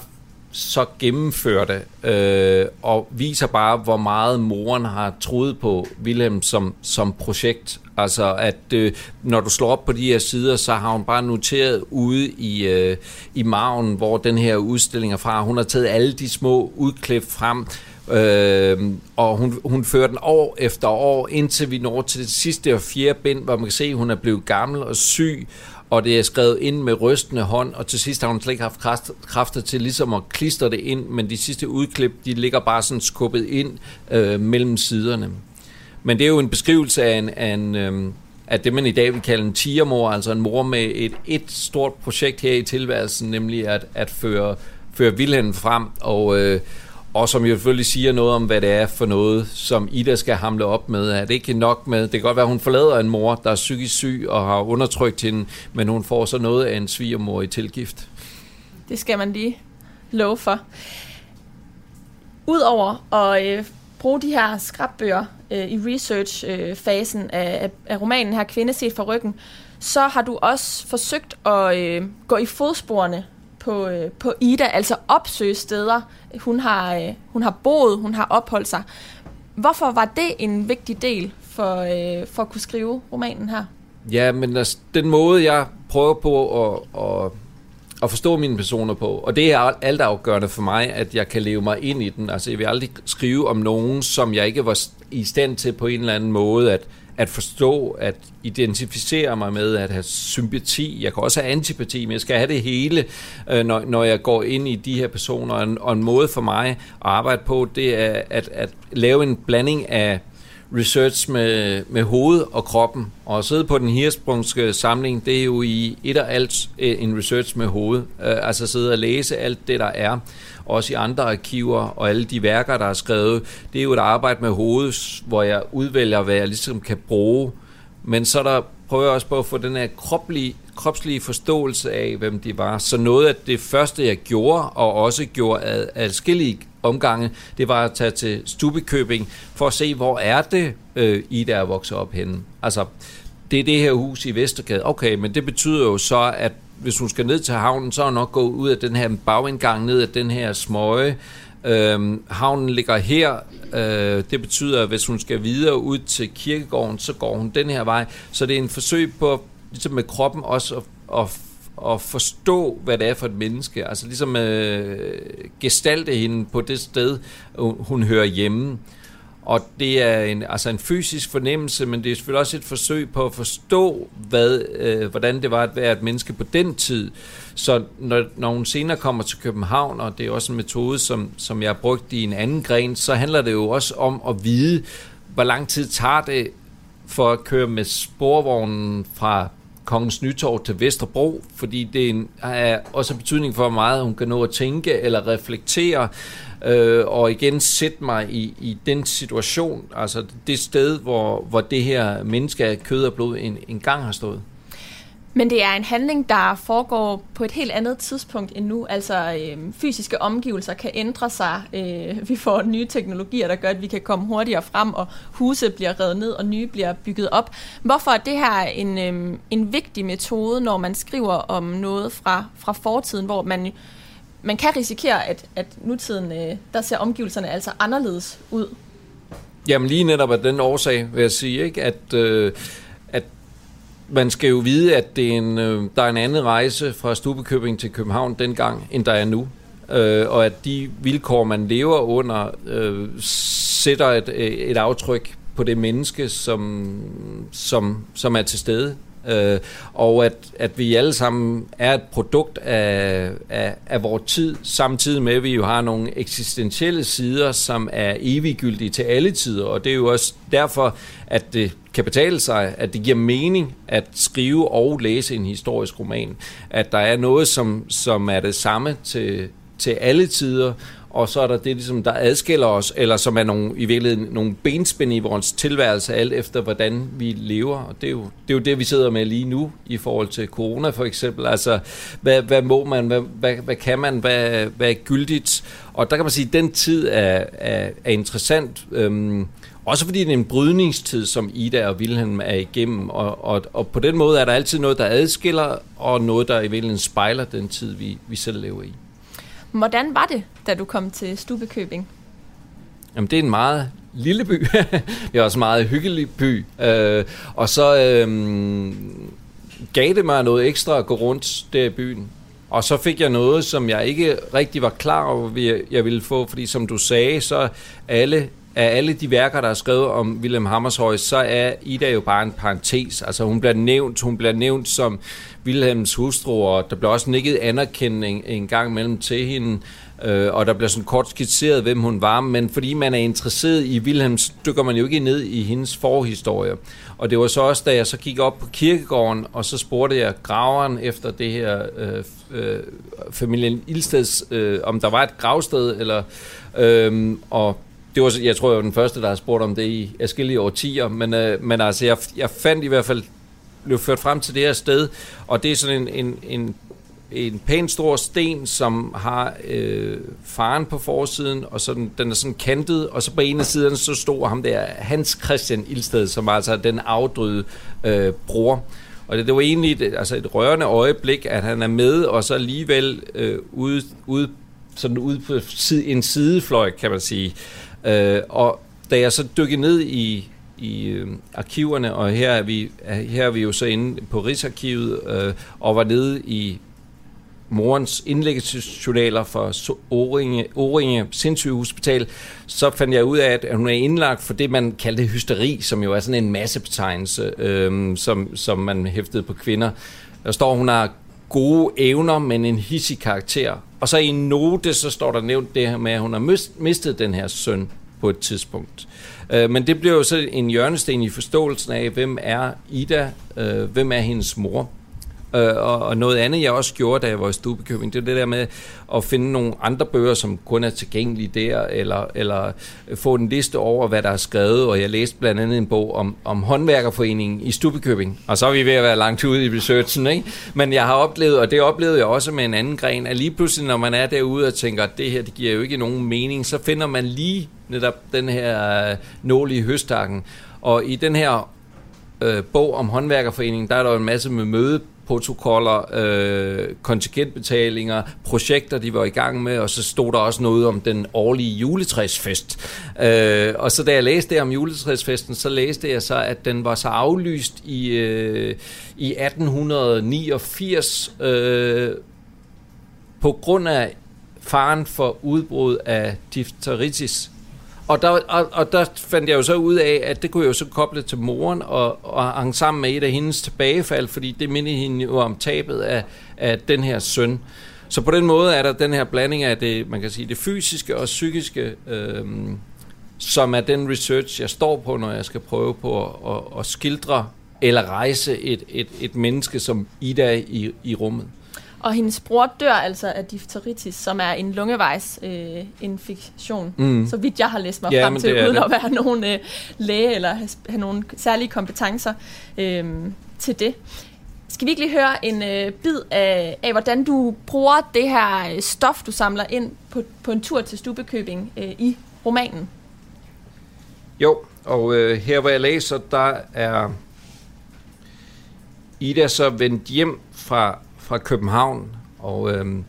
så gennemførte øh, og viser bare, hvor meget moren har troet på Wilhelm som, som projekt. Altså, at øh, når du slår op på de her sider, så har hun bare noteret ude i, øh, i maven, hvor den her udstilling er fra. Hun har taget alle de små udklip frem, Øh, og hun, hun fører den år efter år, indtil vi når til det sidste og fjerde bind, hvor man kan se, at hun er blevet gammel og syg, og det er skrevet ind med rystende hånd, og til sidst har hun slet ikke haft kræfter til ligesom at klistre det ind, men de sidste udklip, de ligger bare sådan skubbet ind øh, mellem siderne. Men det er jo en beskrivelse af, en, af, en, øh, af det, man i dag vil kalde en tigermor, altså en mor med et, et stort projekt her i tilværelsen, nemlig at, at føre, føre Vilhelm frem, og... Øh, og som jo selvfølgelig siger noget om, hvad det er for noget, som Ida skal hamle op med. Er det ikke nok med, det kan godt være, at hun forlader en mor, der er psykisk syg og har undertrykt hende, men hun får så noget af en svigermor i tilgift. Det skal man lige love for. Udover at øh, bruge de her skrabbøger øh, i research-fasen øh, af, af romanen her, Kvinde set fra ryggen, så har du også forsøgt at øh, gå i fodsporene på, øh, på Ida, altså opsøge steder, hun har, øh, hun har boet, hun har opholdt sig. Hvorfor var det en vigtig del for, øh, for at kunne skrive romanen her? Ja, men altså, den måde, jeg prøver på at, at, at forstå mine personer på, og det er alt afgørende for mig, at jeg kan leve mig ind i den. Altså, jeg vil aldrig skrive om nogen, som jeg ikke var i stand til på en eller anden måde at at forstå, at identificere mig med, at have sympati. Jeg kan også have antipati, men jeg skal have det hele, øh, når, når jeg går ind i de her personer. Og en, og en måde for mig at arbejde på, det er at, at lave en blanding af research med, med hoved og kroppen. Og at sidde på den hirsprungske samling, det er jo i et og alt øh, en research med hoved. Øh, altså sidde og læse alt det, der er. Også i andre arkiver og alle de værker, der er skrevet. Det er jo et arbejde med hovedet, hvor jeg udvælger, hvad jeg ligesom kan bruge. Men så der prøver jeg også på at få den her kroplige, kropslige forståelse af, hvem de var. Så noget af det første, jeg gjorde, og også gjorde ad, adskillige omgange, det var at tage til Stubekøbing for at se, hvor er det, øh, Ida er vokset op henne. Altså, det er det her hus i Vestergade. Okay, men det betyder jo så, at hvis hun skal ned til havnen, så er hun nok gå ud af den her bagindgang, ned af den her smøge. Øhm, havnen ligger her. Øh, det betyder, at hvis hun skal videre ud til kirkegården, så går hun den her vej. Så det er en forsøg på, ligesom med kroppen også, at, at at forstå, hvad det er for et menneske. Altså ligesom øh, gestalte hende på det sted, hun hører hjemme. Og det er en, altså en fysisk fornemmelse, men det er selvfølgelig også et forsøg på at forstå, hvad, øh, hvordan det var at være et menneske på den tid. Så når, når hun senere kommer til København, og det er også en metode, som, som jeg har brugt i en anden gren, så handler det jo også om at vide, hvor lang tid tager det for at køre med sporvognen fra Kongens Nytorv til Vesterbro, fordi det er en også betydning for, hvor meget hun kan nå at tænke eller reflektere, øh, og igen sætte mig i, i den situation, altså det sted, hvor, hvor det her menneske af kød og blod en, en gang har stået. Men det er en handling, der foregår på et helt andet tidspunkt end nu. Altså øh, fysiske omgivelser kan ændre sig. Øh, vi får nye teknologier, der gør, at vi kan komme hurtigere frem, og huse bliver revet ned, og nye bliver bygget op. Hvorfor er det her en, øh, en vigtig metode, når man skriver om noget fra, fra fortiden, hvor man, man kan risikere, at, at nutiden, øh, der ser omgivelserne altså anderledes ud? Jamen lige netop af den årsag, vil jeg sige, ikke? at... Øh, man skal jo vide, at det er en, øh, der er en anden rejse fra Stubekøbing til København dengang, end der er nu. øh, og at de vilkår, man lever under, øh, sætter et, et aftryk på det menneske, som, som, som er til stede. Øh, og at, at vi alle sammen er et produkt af, af, af vores tid, samtidig med, at vi jo har nogle eksistentielle sider, som er eviggyldige til alle tider. Og det er jo også derfor, at det kan betale sig, at det giver mening at skrive og læse en historisk roman. At der er noget, som, som er det samme til, til alle tider, og så er der det, ligesom, der adskiller os, eller som er nogle, i virkeligheden nogle benspænd i vores tilværelse, alt efter hvordan vi lever. Og det er, jo, det er jo det, vi sidder med lige nu i forhold til corona for eksempel. Altså, hvad, hvad må man, hvad, hvad, hvad kan man, hvad, hvad er gyldigt? Og der kan man sige, at den tid er, er, er interessant, øhm, også fordi det er en brydningstid, som Ida og Wilhelm er igennem, og, og, og på den måde er der altid noget, der adskiller, og noget, der i virkeligheden spejler den tid, vi, vi selv lever i. Hvordan var det, da du kom til Stubekøbing? Jamen, det er en meget lille by. det er også en meget hyggelig by. Øh, og så øh, gav det mig noget ekstra at gå rundt der i byen. Og så fik jeg noget, som jeg ikke rigtig var klar over, jeg ville få. Fordi som du sagde, så alle af alle de værker, der er skrevet om Wilhelm Hammershøi, så er Ida jo bare en parentes. Altså hun bliver nævnt, hun bliver nævnt som Wilhelms hustru, og der bliver også nikket anerkendning en gang mellem til hende, øh, og der bliver sådan kort skitseret, hvem hun var, men fordi man er interesseret i Wilhelms, dykker man jo ikke ned i hendes forhistorie. Og det var så også, da jeg så gik op på kirkegården, og så spurgte jeg graveren efter det her øh, øh, familien Ilsteds, øh, om der var et gravsted, eller, øh, og det var, jeg tror, jeg var den første, der har spurgt om det i forskellige årtier, men, øh, men altså, jeg, jeg fandt i hvert fald, blev ført frem til det her sted, og det er sådan en, en, en, en pæn stor sten, som har øh, faren på forsiden, og sådan, den er sådan kantet, og så på ene side så stod ham der Hans Christian Ilsted, som altså den afdøde øh, bror. Og det, det var egentlig et, altså et rørende øjeblik, at han er med, og så alligevel øh, ude, ude, sådan ude på side, en sidefløj, kan man sige. Øh, Øh, og da jeg så dykkede ned i, i øh, arkiverne, og her er, vi, her er vi jo så inde på Rigsarkivet, øh, og var nede i morens indlæggelsesjournaler for Oringe, Oringe Sindssygehospital, så fandt jeg ud af, at hun er indlagt for det, man kaldte hysteri, som jo er sådan en massebetegnelse, øh, som, som man hæftede på kvinder. Der står, hun har gode evner, men en hissig karakter. Og så i en note, så står der nævnt det her med, at hun har mistet den her søn på et tidspunkt. Øh, men det bliver jo så en hjørnesten i forståelsen af, hvem er Ida, øh, hvem er hendes mor. Øh, og, og noget andet, jeg også gjorde, da jeg var i Stubekøbing, det er det der med at finde nogle andre bøger, som kun er tilgængelige der, eller, eller få en liste over, hvad der er skrevet. Og jeg læste blandt andet en bog om, om håndværkerforeningen i Stubekøbing. Og så er vi ved at være langt ude i researchen, ikke? Men jeg har oplevet, og det oplevede jeg også med en anden gren, at lige pludselig, når man er derude og tænker, at det her det giver jo ikke nogen mening, så finder man lige netop den her øh, nål i høstakken. Og i den her øh, bog om håndværkerforeningen, der er der en masse med møde protokoller, øh, kontingentbetalinger, projekter, de var i gang med, og så stod der også noget om den årlige juletræsfest. Øh, og så da jeg læste det om juletræsfesten, så læste jeg så, at den var så aflyst i, øh, i 1889 øh, på grund af faren for udbrud af difteritis. Og der, og, og der fandt jeg jo så ud af, at det kunne jeg jo så koble til moren og, og hang sammen med et af hendes tilbagefald, fordi det mindede hende jo om tabet af, af den her søn. Så på den måde er der den her blanding af det, man kan sige, det fysiske og psykiske, øhm, som er den research, jeg står på, når jeg skal prøve på at, at, at skildre eller rejse et, et, et menneske som Ida i, i rummet. Og hendes bror dør altså af difteritis, som er en lungevejsinfektion, øh, mm. så vidt jeg har læst mig ja, frem til, uden det. at være nogen øh, læge eller have, have nogle særlige kompetencer øh, til det. Skal vi ikke lige høre en øh, bid af, af, hvordan du bruger det her øh, stof, du samler ind på, på en tur til Stubekøbing øh, i romanen? Jo, og øh, her hvor jeg læser, der er Ida så vendt hjem fra fra København, og øhm,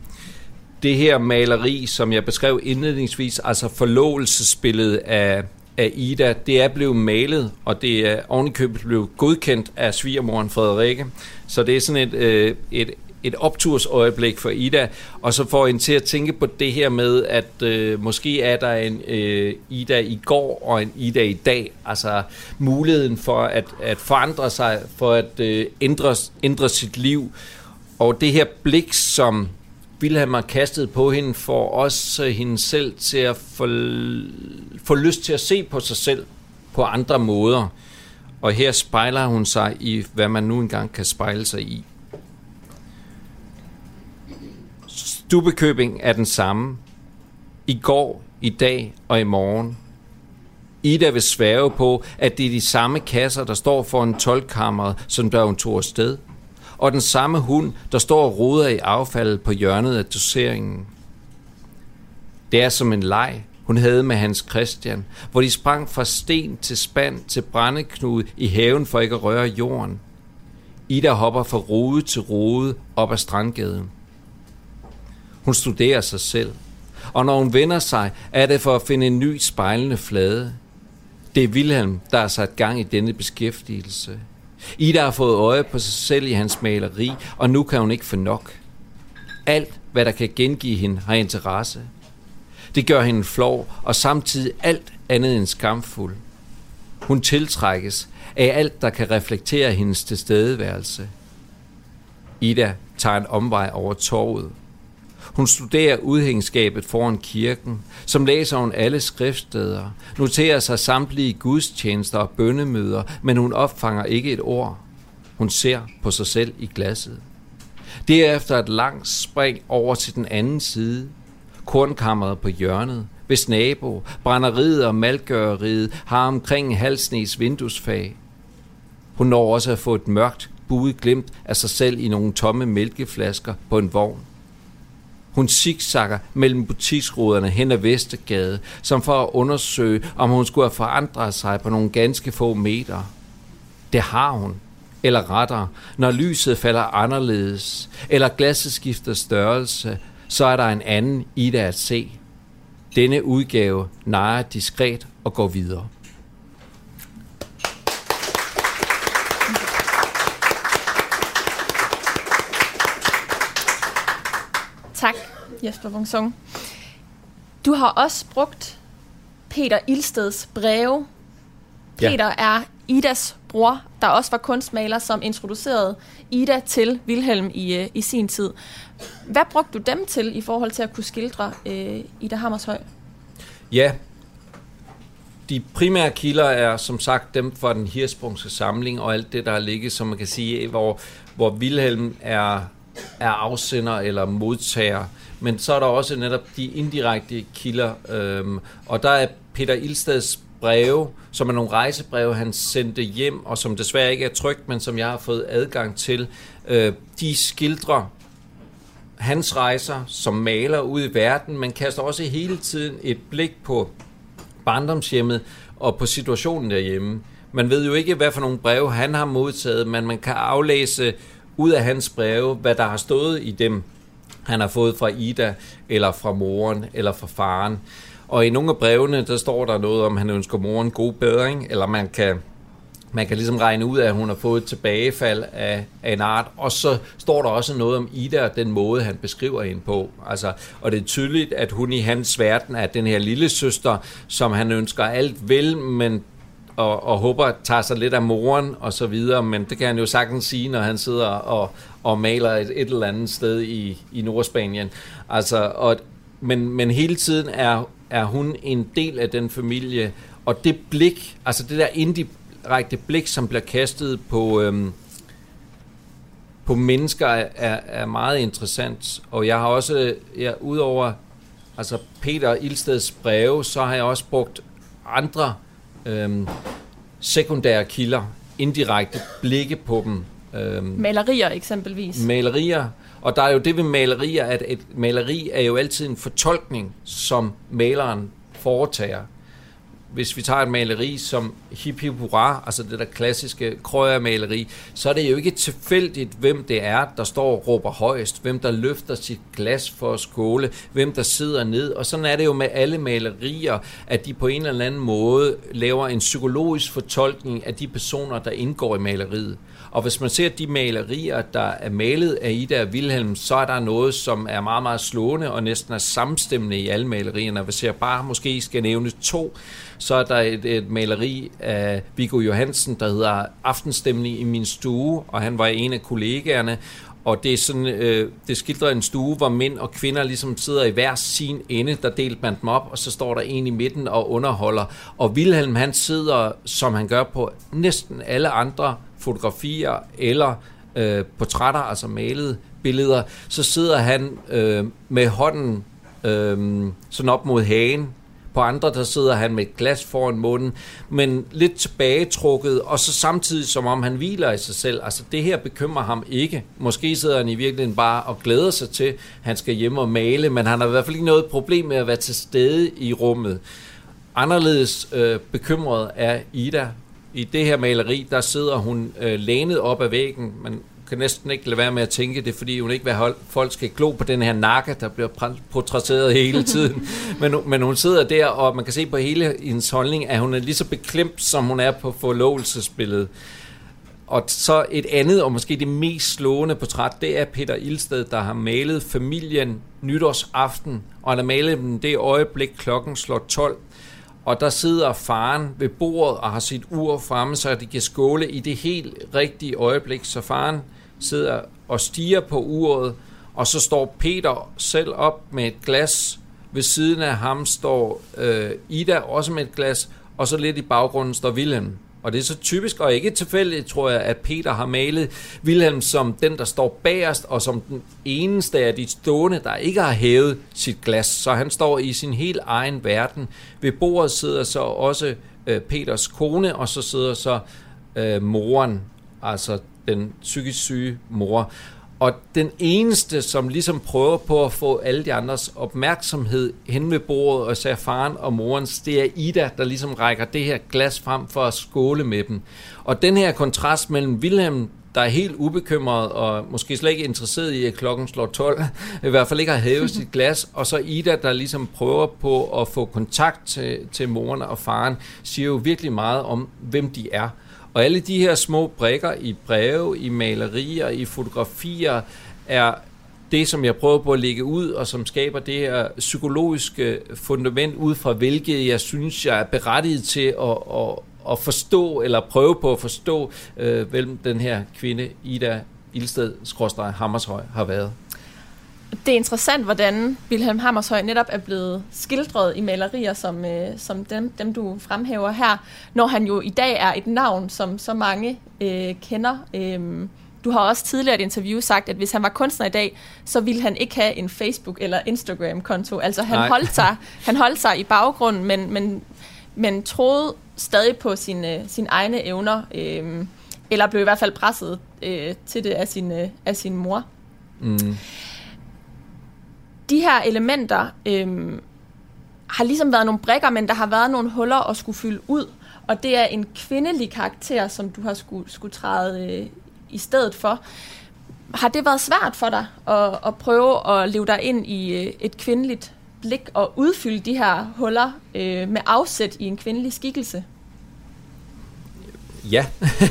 det her maleri, som jeg beskrev indledningsvis, altså forlovelsesbilledet af, af Ida, det er blevet malet, og det er ovenikøbet blevet godkendt af svigermoren Frederikke. Så det er sådan et, øh, et, et optursøjeblik for Ida, og så får hende til at tænke på det her med, at øh, måske er der en øh, Ida i går og en Ida i dag. Altså muligheden for at, at forandre sig, for at øh, ændre, ændre sit liv. Og det her blik, som Wilhelm har kastet på hende, får også hende selv til at få, få lyst til at se på sig selv på andre måder. Og her spejler hun sig i, hvad man nu engang kan spejle sig i. Stubekøbing er den samme. I går, i dag og i morgen. Ida vil svæve på, at det er de samme kasser, der står foran tolkammeret, som der hun tog afsted. Og den samme hund, der står og roder i affaldet på hjørnet af doseringen. Det er som en leg, hun havde med Hans Christian, hvor de sprang fra sten til spand til brændeknude i haven for ikke at røre jorden. Ida hopper fra rode til rode op ad strandgaden. Hun studerer sig selv, og når hun vender sig, er det for at finde en ny spejlende flade. Det er Wilhelm, der har sat gang i denne beskæftigelse. Ida har fået øje på sig selv i hans maleri, og nu kan hun ikke få nok. Alt, hvad der kan gengive hende, har interesse – det gør hende flov og samtidig alt andet end skamfuld. Hun tiltrækkes af alt, der kan reflektere hendes tilstedeværelse. Ida tager en omvej over torvet. Hun studerer udhængskabet foran kirken, som læser hun alle skriftsteder, noterer sig samtlige gudstjenester og bønnemøder, men hun opfanger ikke et ord. Hun ser på sig selv i glasset. Derefter et langt spring over til den anden side, kornkammeret på hjørnet, hvis nabo, brænderiet og malgøreriet har omkring halsnes vinduesfag. Hun når også at få et mørkt, buet glimt af sig selv i nogle tomme mælkeflasker på en vogn. Hun zigzagger mellem butiksruderne hen ad Vestergade, som for at undersøge, om hun skulle have forandret sig på nogle ganske få meter. Det har hun. Eller rettere, når lyset falder anderledes, eller glasset skifter størrelse, så er der en anden i det at se. Denne udgave nejer diskret og går videre. Tak, Jesper Vungsung. Du har også brugt Peter Ilsteds breve. Peter ja. er Idas bror, der også var kunstmaler, som introducerede Ida til Wilhelm i, øh, i sin tid. Hvad brugte du dem til i forhold til at kunne skildre øh, Ida Hammershøj? Ja, de primære kilder er som sagt dem fra den hirsprungske samling og alt det, der har ligget, som man kan sige, hvor, hvor Wilhelm er, er afsender eller modtager. Men så er der også netop de indirekte kilder, øhm, og der er Peter Ilsteds breve, som er nogle rejsebreve, han sendte hjem, og som desværre ikke er trygt, men som jeg har fået adgang til. Øh, de skildrer hans rejser som maler ud i verden, men kaster også hele tiden et blik på barndomshjemmet og på situationen derhjemme. Man ved jo ikke, hvad for nogle breve han har modtaget, men man kan aflæse ud af hans breve, hvad der har stået i dem, han har fået fra Ida, eller fra moren, eller fra faren. Og i nogle af brevene, der står der noget om, at han ønsker moren god bedring, eller man kan, man kan ligesom regne ud af, at hun har fået et tilbagefald af, af en art. Og så står der også noget om Ida og den måde, han beskriver hende på. Altså, og det er tydeligt, at hun i hans verden er den her lille søster, som han ønsker alt vel, men og, og håber tager sig lidt af moren og så videre, men det kan han jo sagtens sige, når han sidder og, og maler et, et eller andet sted i, i Nordspanien. Altså, og, men, men hele tiden er, er hun en del af den familie, og det blik, altså det der indirekte blik, som bliver kastet på, øhm, på mennesker, er, er meget interessant. Og jeg har også, ja, udover altså Peter Ildsteds breve, så har jeg også brugt andre øhm, sekundære kilder, indirekte blikke på dem. Øhm, malerier eksempelvis. Malerier, og der er jo det ved malerier, at et maleri er jo altid en fortolkning, som maleren foretager. Hvis vi tager et maleri, som hip hip hurra, altså det der klassiske krøjermaleri, så er det jo ikke tilfældigt, hvem det er, der står og råber højst, hvem der løfter sit glas for at skåle, hvem der sidder ned, og sådan er det jo med alle malerier, at de på en eller anden måde laver en psykologisk fortolkning af de personer, der indgår i maleriet. Og hvis man ser de malerier, der er malet af Ida og Wilhelm, så er der noget, som er meget, meget slående og næsten er samstemmende i alle malerierne. Hvis jeg bare måske skal nævne to, så er der et, et maleri af Viggo Johansen, der hedder Aftenstemning i min stue, og han var en af kollegaerne, og det er sådan, øh, det skildrer en stue, hvor mænd og kvinder ligesom sidder i hver sin ende, der delte man dem op, og så står der en i midten og underholder. Og Wilhelm, han sidder, som han gør på næsten alle andre fotografier eller øh, portrætter, altså malede billeder, så sidder han øh, med hånden øh, sådan op mod hagen. På andre, der sidder han med et glas foran munden, men lidt tilbagetrukket, og så samtidig som om han hviler i sig selv. Altså det her bekymrer ham ikke. Måske sidder han i virkeligheden bare og glæder sig til, at han skal hjem og male, men han har i hvert fald ikke noget problem med at være til stede i rummet. Anderledes øh, bekymret er Ida, i det her maleri, der sidder hun øh, lænet op ad væggen. Man kan næsten ikke lade være med at tænke det, fordi hun ikke vil have folk skal glo på den her nakke, der bliver portrætteret hele tiden. men, men hun sidder der, og man kan se på hele hendes holdning, at hun er lige så beklemt, som hun er på forlovelsesbilledet. Og så et andet, og måske det mest slående portræt, det er Peter Ilsted, der har malet familien nytårsaften, og han har malet dem det øjeblik, klokken slår 12 og der sidder faren ved bordet og har sit ur fremme, så de kan skåle i det helt rigtige øjeblik. Så faren sidder og stiger på uret, og så står Peter selv op med et glas. Ved siden af ham står øh, Ida også med et glas, og så lidt i baggrunden står Wilhelm. Og det er så typisk og ikke tilfældigt, tror jeg, at Peter har malet Wilhelm som den, der står bagerst, og som den eneste af de stående, der ikke har hævet sit glas. Så han står i sin helt egen verden. Ved bordet sidder så også øh, Peters kone, og så sidder så øh, moren, altså den psykisk syge mor. Og den eneste, som ligesom prøver på at få alle de andres opmærksomhed hen ved bordet, og ser faren og morens, det er Ida, der ligesom rækker det her glas frem for at skåle med dem. Og den her kontrast mellem Wilhelm, der er helt ubekymret og måske slet ikke interesseret i, at klokken slår 12, i hvert fald ikke har hævet sit glas, og så Ida, der ligesom prøver på at få kontakt til, til moren og faren, siger jo virkelig meget om, hvem de er. Og alle de her små brikker i breve, i malerier, i fotografier, er det, som jeg prøver på at lægge ud, og som skaber det her psykologiske fundament ud fra, hvilket jeg synes, jeg er berettiget til at, at, at forstå, eller prøve på at forstå, øh, hvem den her kvinde, Ida Ilsted, Hammershøj, har været det er interessant, hvordan Wilhelm Hammershøj netop er blevet skildret i malerier, som, øh, som dem, dem, du fremhæver her, når han jo i dag er et navn, som så mange øh, kender. Øh, du har også tidligere i et interview sagt, at hvis han var kunstner i dag, så ville han ikke have en Facebook- eller Instagram-konto. Altså han holdt, sig, han holdt sig i baggrunden, men, men, men troede stadig på sine, sine egne evner, øh, eller blev i hvert fald presset øh, til det af sin, øh, af sin mor. Mm de her elementer øh, har ligesom været nogle brækker, men der har været nogle huller at skulle fylde ud. Og det er en kvindelig karakter, som du har skulle, skulle træde øh, i stedet for. Har det været svært for dig at, at prøve at leve dig ind i øh, et kvindeligt blik og udfylde de her huller øh, med afsæt i en kvindelig skikkelse? Ja,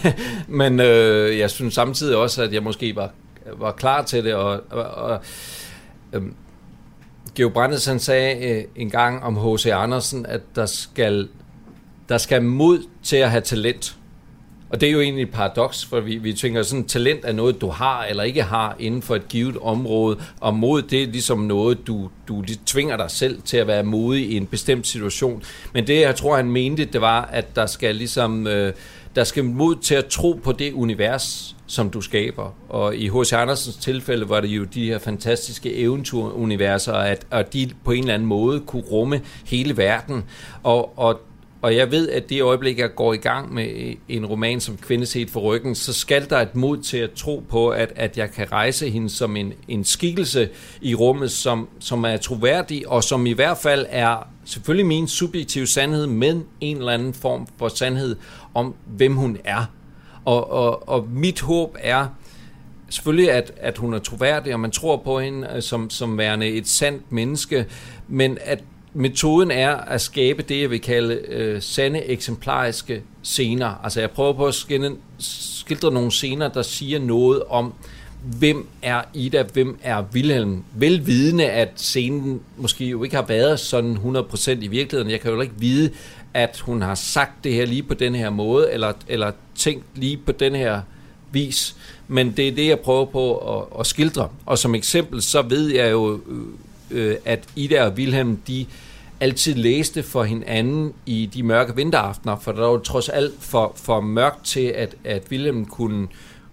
men øh, jeg synes samtidig også, at jeg måske var, var klar til det, og, og, og øh, Geo Brandes han sagde øh, en gang om H.C. Andersen, at der skal, der skal mod til at have talent. Og det er jo egentlig et paradoks, for vi, vi tænker, sådan talent er noget, du har eller ikke har inden for et givet område, og mod det er ligesom noget, du, du tvinger dig selv til at være modig i en bestemt situation. Men det, jeg tror, han mente, det var, at der skal ligesom, øh, der skal mod til at tro på det univers, som du skaber. Og i H.C. Andersens tilfælde var det jo de her fantastiske eventyruniverser, at, at de på en eller anden måde kunne rumme hele verden. Og, og, og jeg ved, at det øjeblik, jeg går i gang med en roman som Kvindeset for ryggen, så skal der et mod til at tro på, at, at jeg kan rejse hende som en, en skikkelse i rummet, som, som er troværdig, og som i hvert fald er selvfølgelig min subjektive sandhed, men en eller anden form for sandhed om, hvem hun er. Og, og, og mit håb er selvfølgelig, at, at hun er troværdig, og man tror på hende øh, som, som værende et sandt menneske, men at metoden er at skabe det, jeg vil kalde øh, sande eksemplariske scener. Altså jeg prøver på at skildre nogle scener, der siger noget om, hvem er Ida, hvem er Wilhelm. Velvidende, at scenen måske jo ikke har været sådan 100% i virkeligheden. Jeg kan jo ikke vide, at hun har sagt det her lige på den her måde, eller, eller tænkt lige på den her vis. Men det er det, jeg prøver på at, at skildre. Og som eksempel, så ved jeg jo, øh, øh at Ida og Wilhelm, de altid læste for hinanden i de mørke vinteraftener, for der var jo trods alt for, for mørkt til, at, at Wilhelm kunne,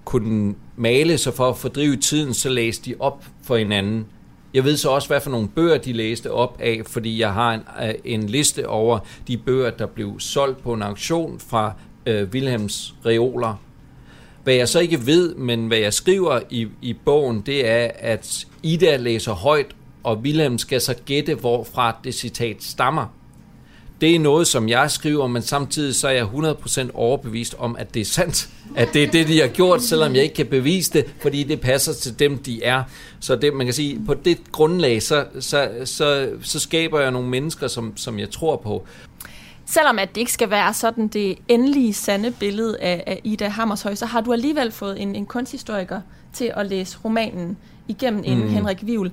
kunne male, så for at fordrive tiden, så læste de op for hinanden. Jeg ved så også, hvad for nogle bøger de læste op af, fordi jeg har en, øh, en liste over de bøger, der blev solgt på en auktion fra øh, Wilhelms reoler. Hvad jeg så ikke ved, men hvad jeg skriver i, i bogen, det er, at Ida læser højt, og Wilhelm skal så gætte, hvorfra det citat stammer. Det er noget, som jeg skriver, men samtidig så er jeg 100% overbevist om, at det er sandt. At det er det, de har gjort, selvom jeg ikke kan bevise det, fordi det passer til dem, de er. Så det, man kan sige, på det grundlag, så, så, så, så skaber jeg nogle mennesker, som, som jeg tror på. Selvom at det ikke skal være sådan det endelige sande billede af, af Ida Hammershøj, så har du alligevel fået en, en kunsthistoriker til at læse romanen igennem en mm. Henrik Vivl.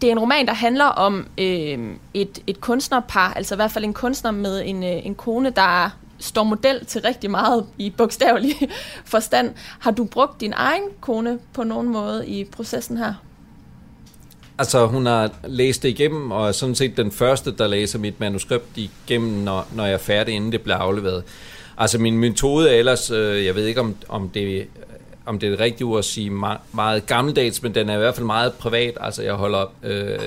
Det er en roman, der handler om øh, et, et kunstnerpar, altså i hvert fald en kunstner med en, øh, en kone, der står model til rigtig meget i bogstavelig forstand. Har du brugt din egen kone på nogen måde i processen her? Altså, hun har læst det igennem, og er sådan set den første, der læser mit manuskript igennem, når, når jeg er færdig, inden det bliver afleveret. Altså, min metode er ellers, øh, jeg ved ikke, om, om det om det er det rigtige ord at sige meget, meget gammeldags, men den er i hvert fald meget privat. Altså, jeg holder øh,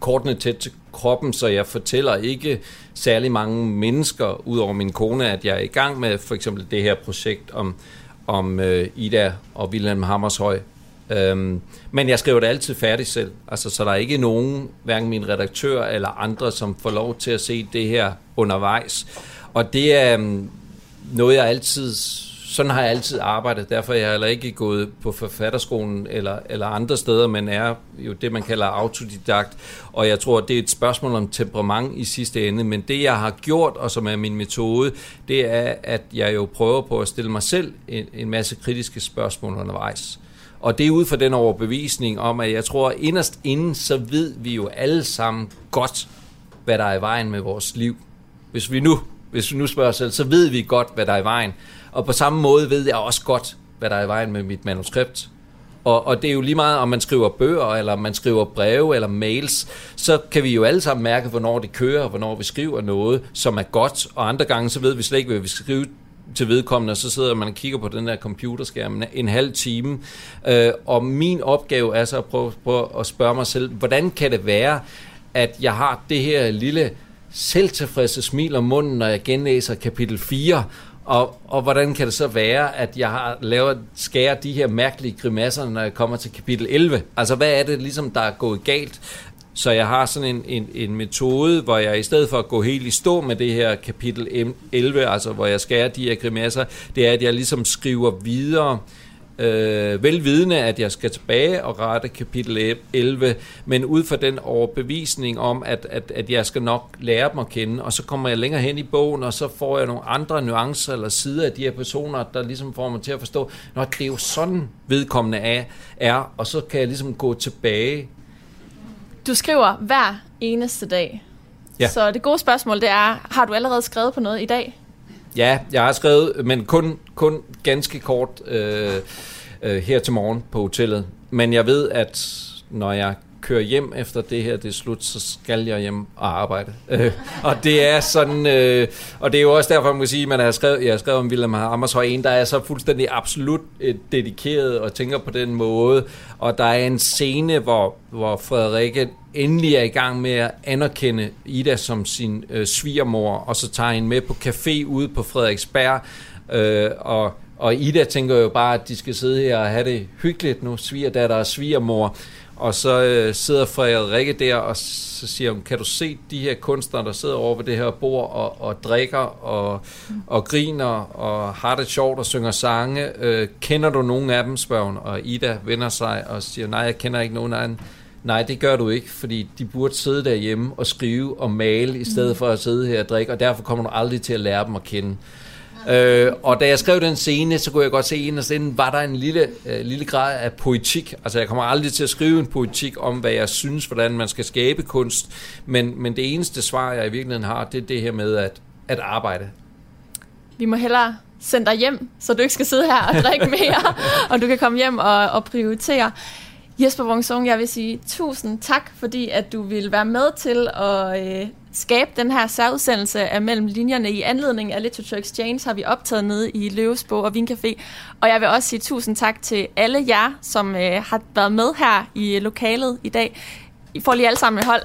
kortene tæt til kroppen, så jeg fortæller ikke særlig mange mennesker, udover min kone, at jeg er i gang med for eksempel det her projekt om, om øh, Ida og Wilhelm Hammershøj. Øhm, men jeg skriver det altid færdigt selv, altså, så der er ikke nogen, hverken min redaktør eller andre, som får lov til at se det her undervejs. Og det er øhm, noget, jeg altid sådan har jeg altid arbejdet. Derfor er jeg heller ikke gået på forfatterskolen eller, eller andre steder, men er jo det, man kalder autodidakt. Og jeg tror, det er et spørgsmål om temperament i sidste ende. Men det, jeg har gjort, og som er min metode, det er, at jeg jo prøver på at stille mig selv en, en masse kritiske spørgsmål undervejs. Og det er ud fra den overbevisning om, at jeg tror, inderst inden, så ved vi jo alle sammen godt, hvad der er i vejen med vores liv. Hvis vi nu, hvis vi nu spørger os selv, så ved vi godt, hvad der er i vejen. Og på samme måde ved jeg også godt, hvad der er i vejen med mit manuskript. Og, og det er jo lige meget, om man skriver bøger, eller man skriver breve, eller mails, så kan vi jo alle sammen mærke, hvornår det kører, og hvornår vi skriver noget, som er godt, og andre gange, så ved vi slet ikke, hvad vi skal skrive til vedkommende, og så sidder man og kigger på den der computerskærm en halv time. Øh, og min opgave er så at prøve, prøve at spørge mig selv, hvordan kan det være, at jeg har det her lille selvtilfredse smil om munden, når jeg genlæser kapitel 4, og, og hvordan kan det så være, at jeg har lavet, skære de her mærkelige grimasser, når jeg kommer til kapitel 11? Altså, hvad er det ligesom, der er gået galt? Så jeg har sådan en, en, en metode, hvor jeg i stedet for at gå helt i stå med det her kapitel 11, altså hvor jeg skærer de her grimasser, det er, at jeg ligesom skriver videre, øh, velvidende, at jeg skal tilbage og rette kapitel 11, men ud fra den overbevisning om, at, at, at jeg skal nok lære dem at kende, og så kommer jeg længere hen i bogen, og så får jeg nogle andre nuancer eller sider af de her personer, der ligesom får mig til at forstå, at det er jo sådan vedkommende er, er, og så kan jeg ligesom gå tilbage. Du skriver hver eneste dag. Ja. Så det gode spørgsmål, det er, har du allerede skrevet på noget i dag? Ja, jeg har skrevet, men kun, kun ganske kort øh, øh, her til morgen på hotellet. Men jeg ved, at når jeg kører hjem efter det her det er slut, så skal jeg hjem og arbejde. Øh, og det er sådan, øh, og det er jo også derfor, man kan sige, man har skrevet, jeg har skrevet om William Hammershøj, en, der er så fuldstændig absolut øh, dedikeret og tænker på den måde. Og der er en scene, hvor, hvor Frederikke endelig er i gang med at anerkende Ida som sin øh, svigermor, og så tager hende med på café ude på Frederiksberg, øh, og og Ida tænker jo bare, at de skal sidde her og have det hyggeligt nu, svigerdatter og svigermor. Og så øh, sidder Frederikke der, og så siger hun, kan du se de her kunstnere, der sidder over ved det her bord og, og drikker og, og griner og har det sjovt og synger sange. Øh, kender du nogen af dem, spørger hun. Og Ida vender sig og siger, nej, jeg kender ikke nogen af dem. Nej, det gør du ikke, fordi de burde sidde derhjemme og skrive og male, i stedet for at sidde her og drikke, og derfor kommer du aldrig til at lære dem at kende. Øh, og da jeg skrev den scene, så kunne jeg godt se, at inden var der en lille, øh, lille grad af poetik. Altså jeg kommer aldrig til at skrive en poetik om, hvad jeg synes, hvordan man skal skabe kunst. Men, men det eneste svar, jeg i virkeligheden har, det er det her med at, at arbejde. Vi må hellere sende dig hjem, så du ikke skal sidde her og drikke mere, og du kan komme hjem og, og prioritere. Jesper Wongson, jeg vil sige tusind tak, fordi at du vil være med til at øh, skabe den her særudsendelse af Mellem Linjerne. I anledning af Literature Exchange har vi optaget nede i Løvesbo og Vincafé. Og jeg vil også sige tusind tak til alle jer, som øh, har været med her i øh, lokalet i dag. I får lige alle sammen et hold.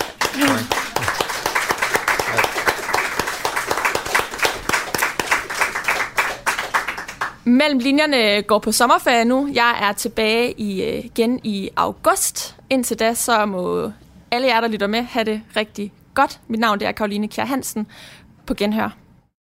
Mellem linjerne går på sommerferie nu. Jeg er tilbage i, øh, igen i august. Indtil da så må alle jer, der lytter med, have det rigtig godt. Mit navn det er Karoline Kjær Hansen. På genhør.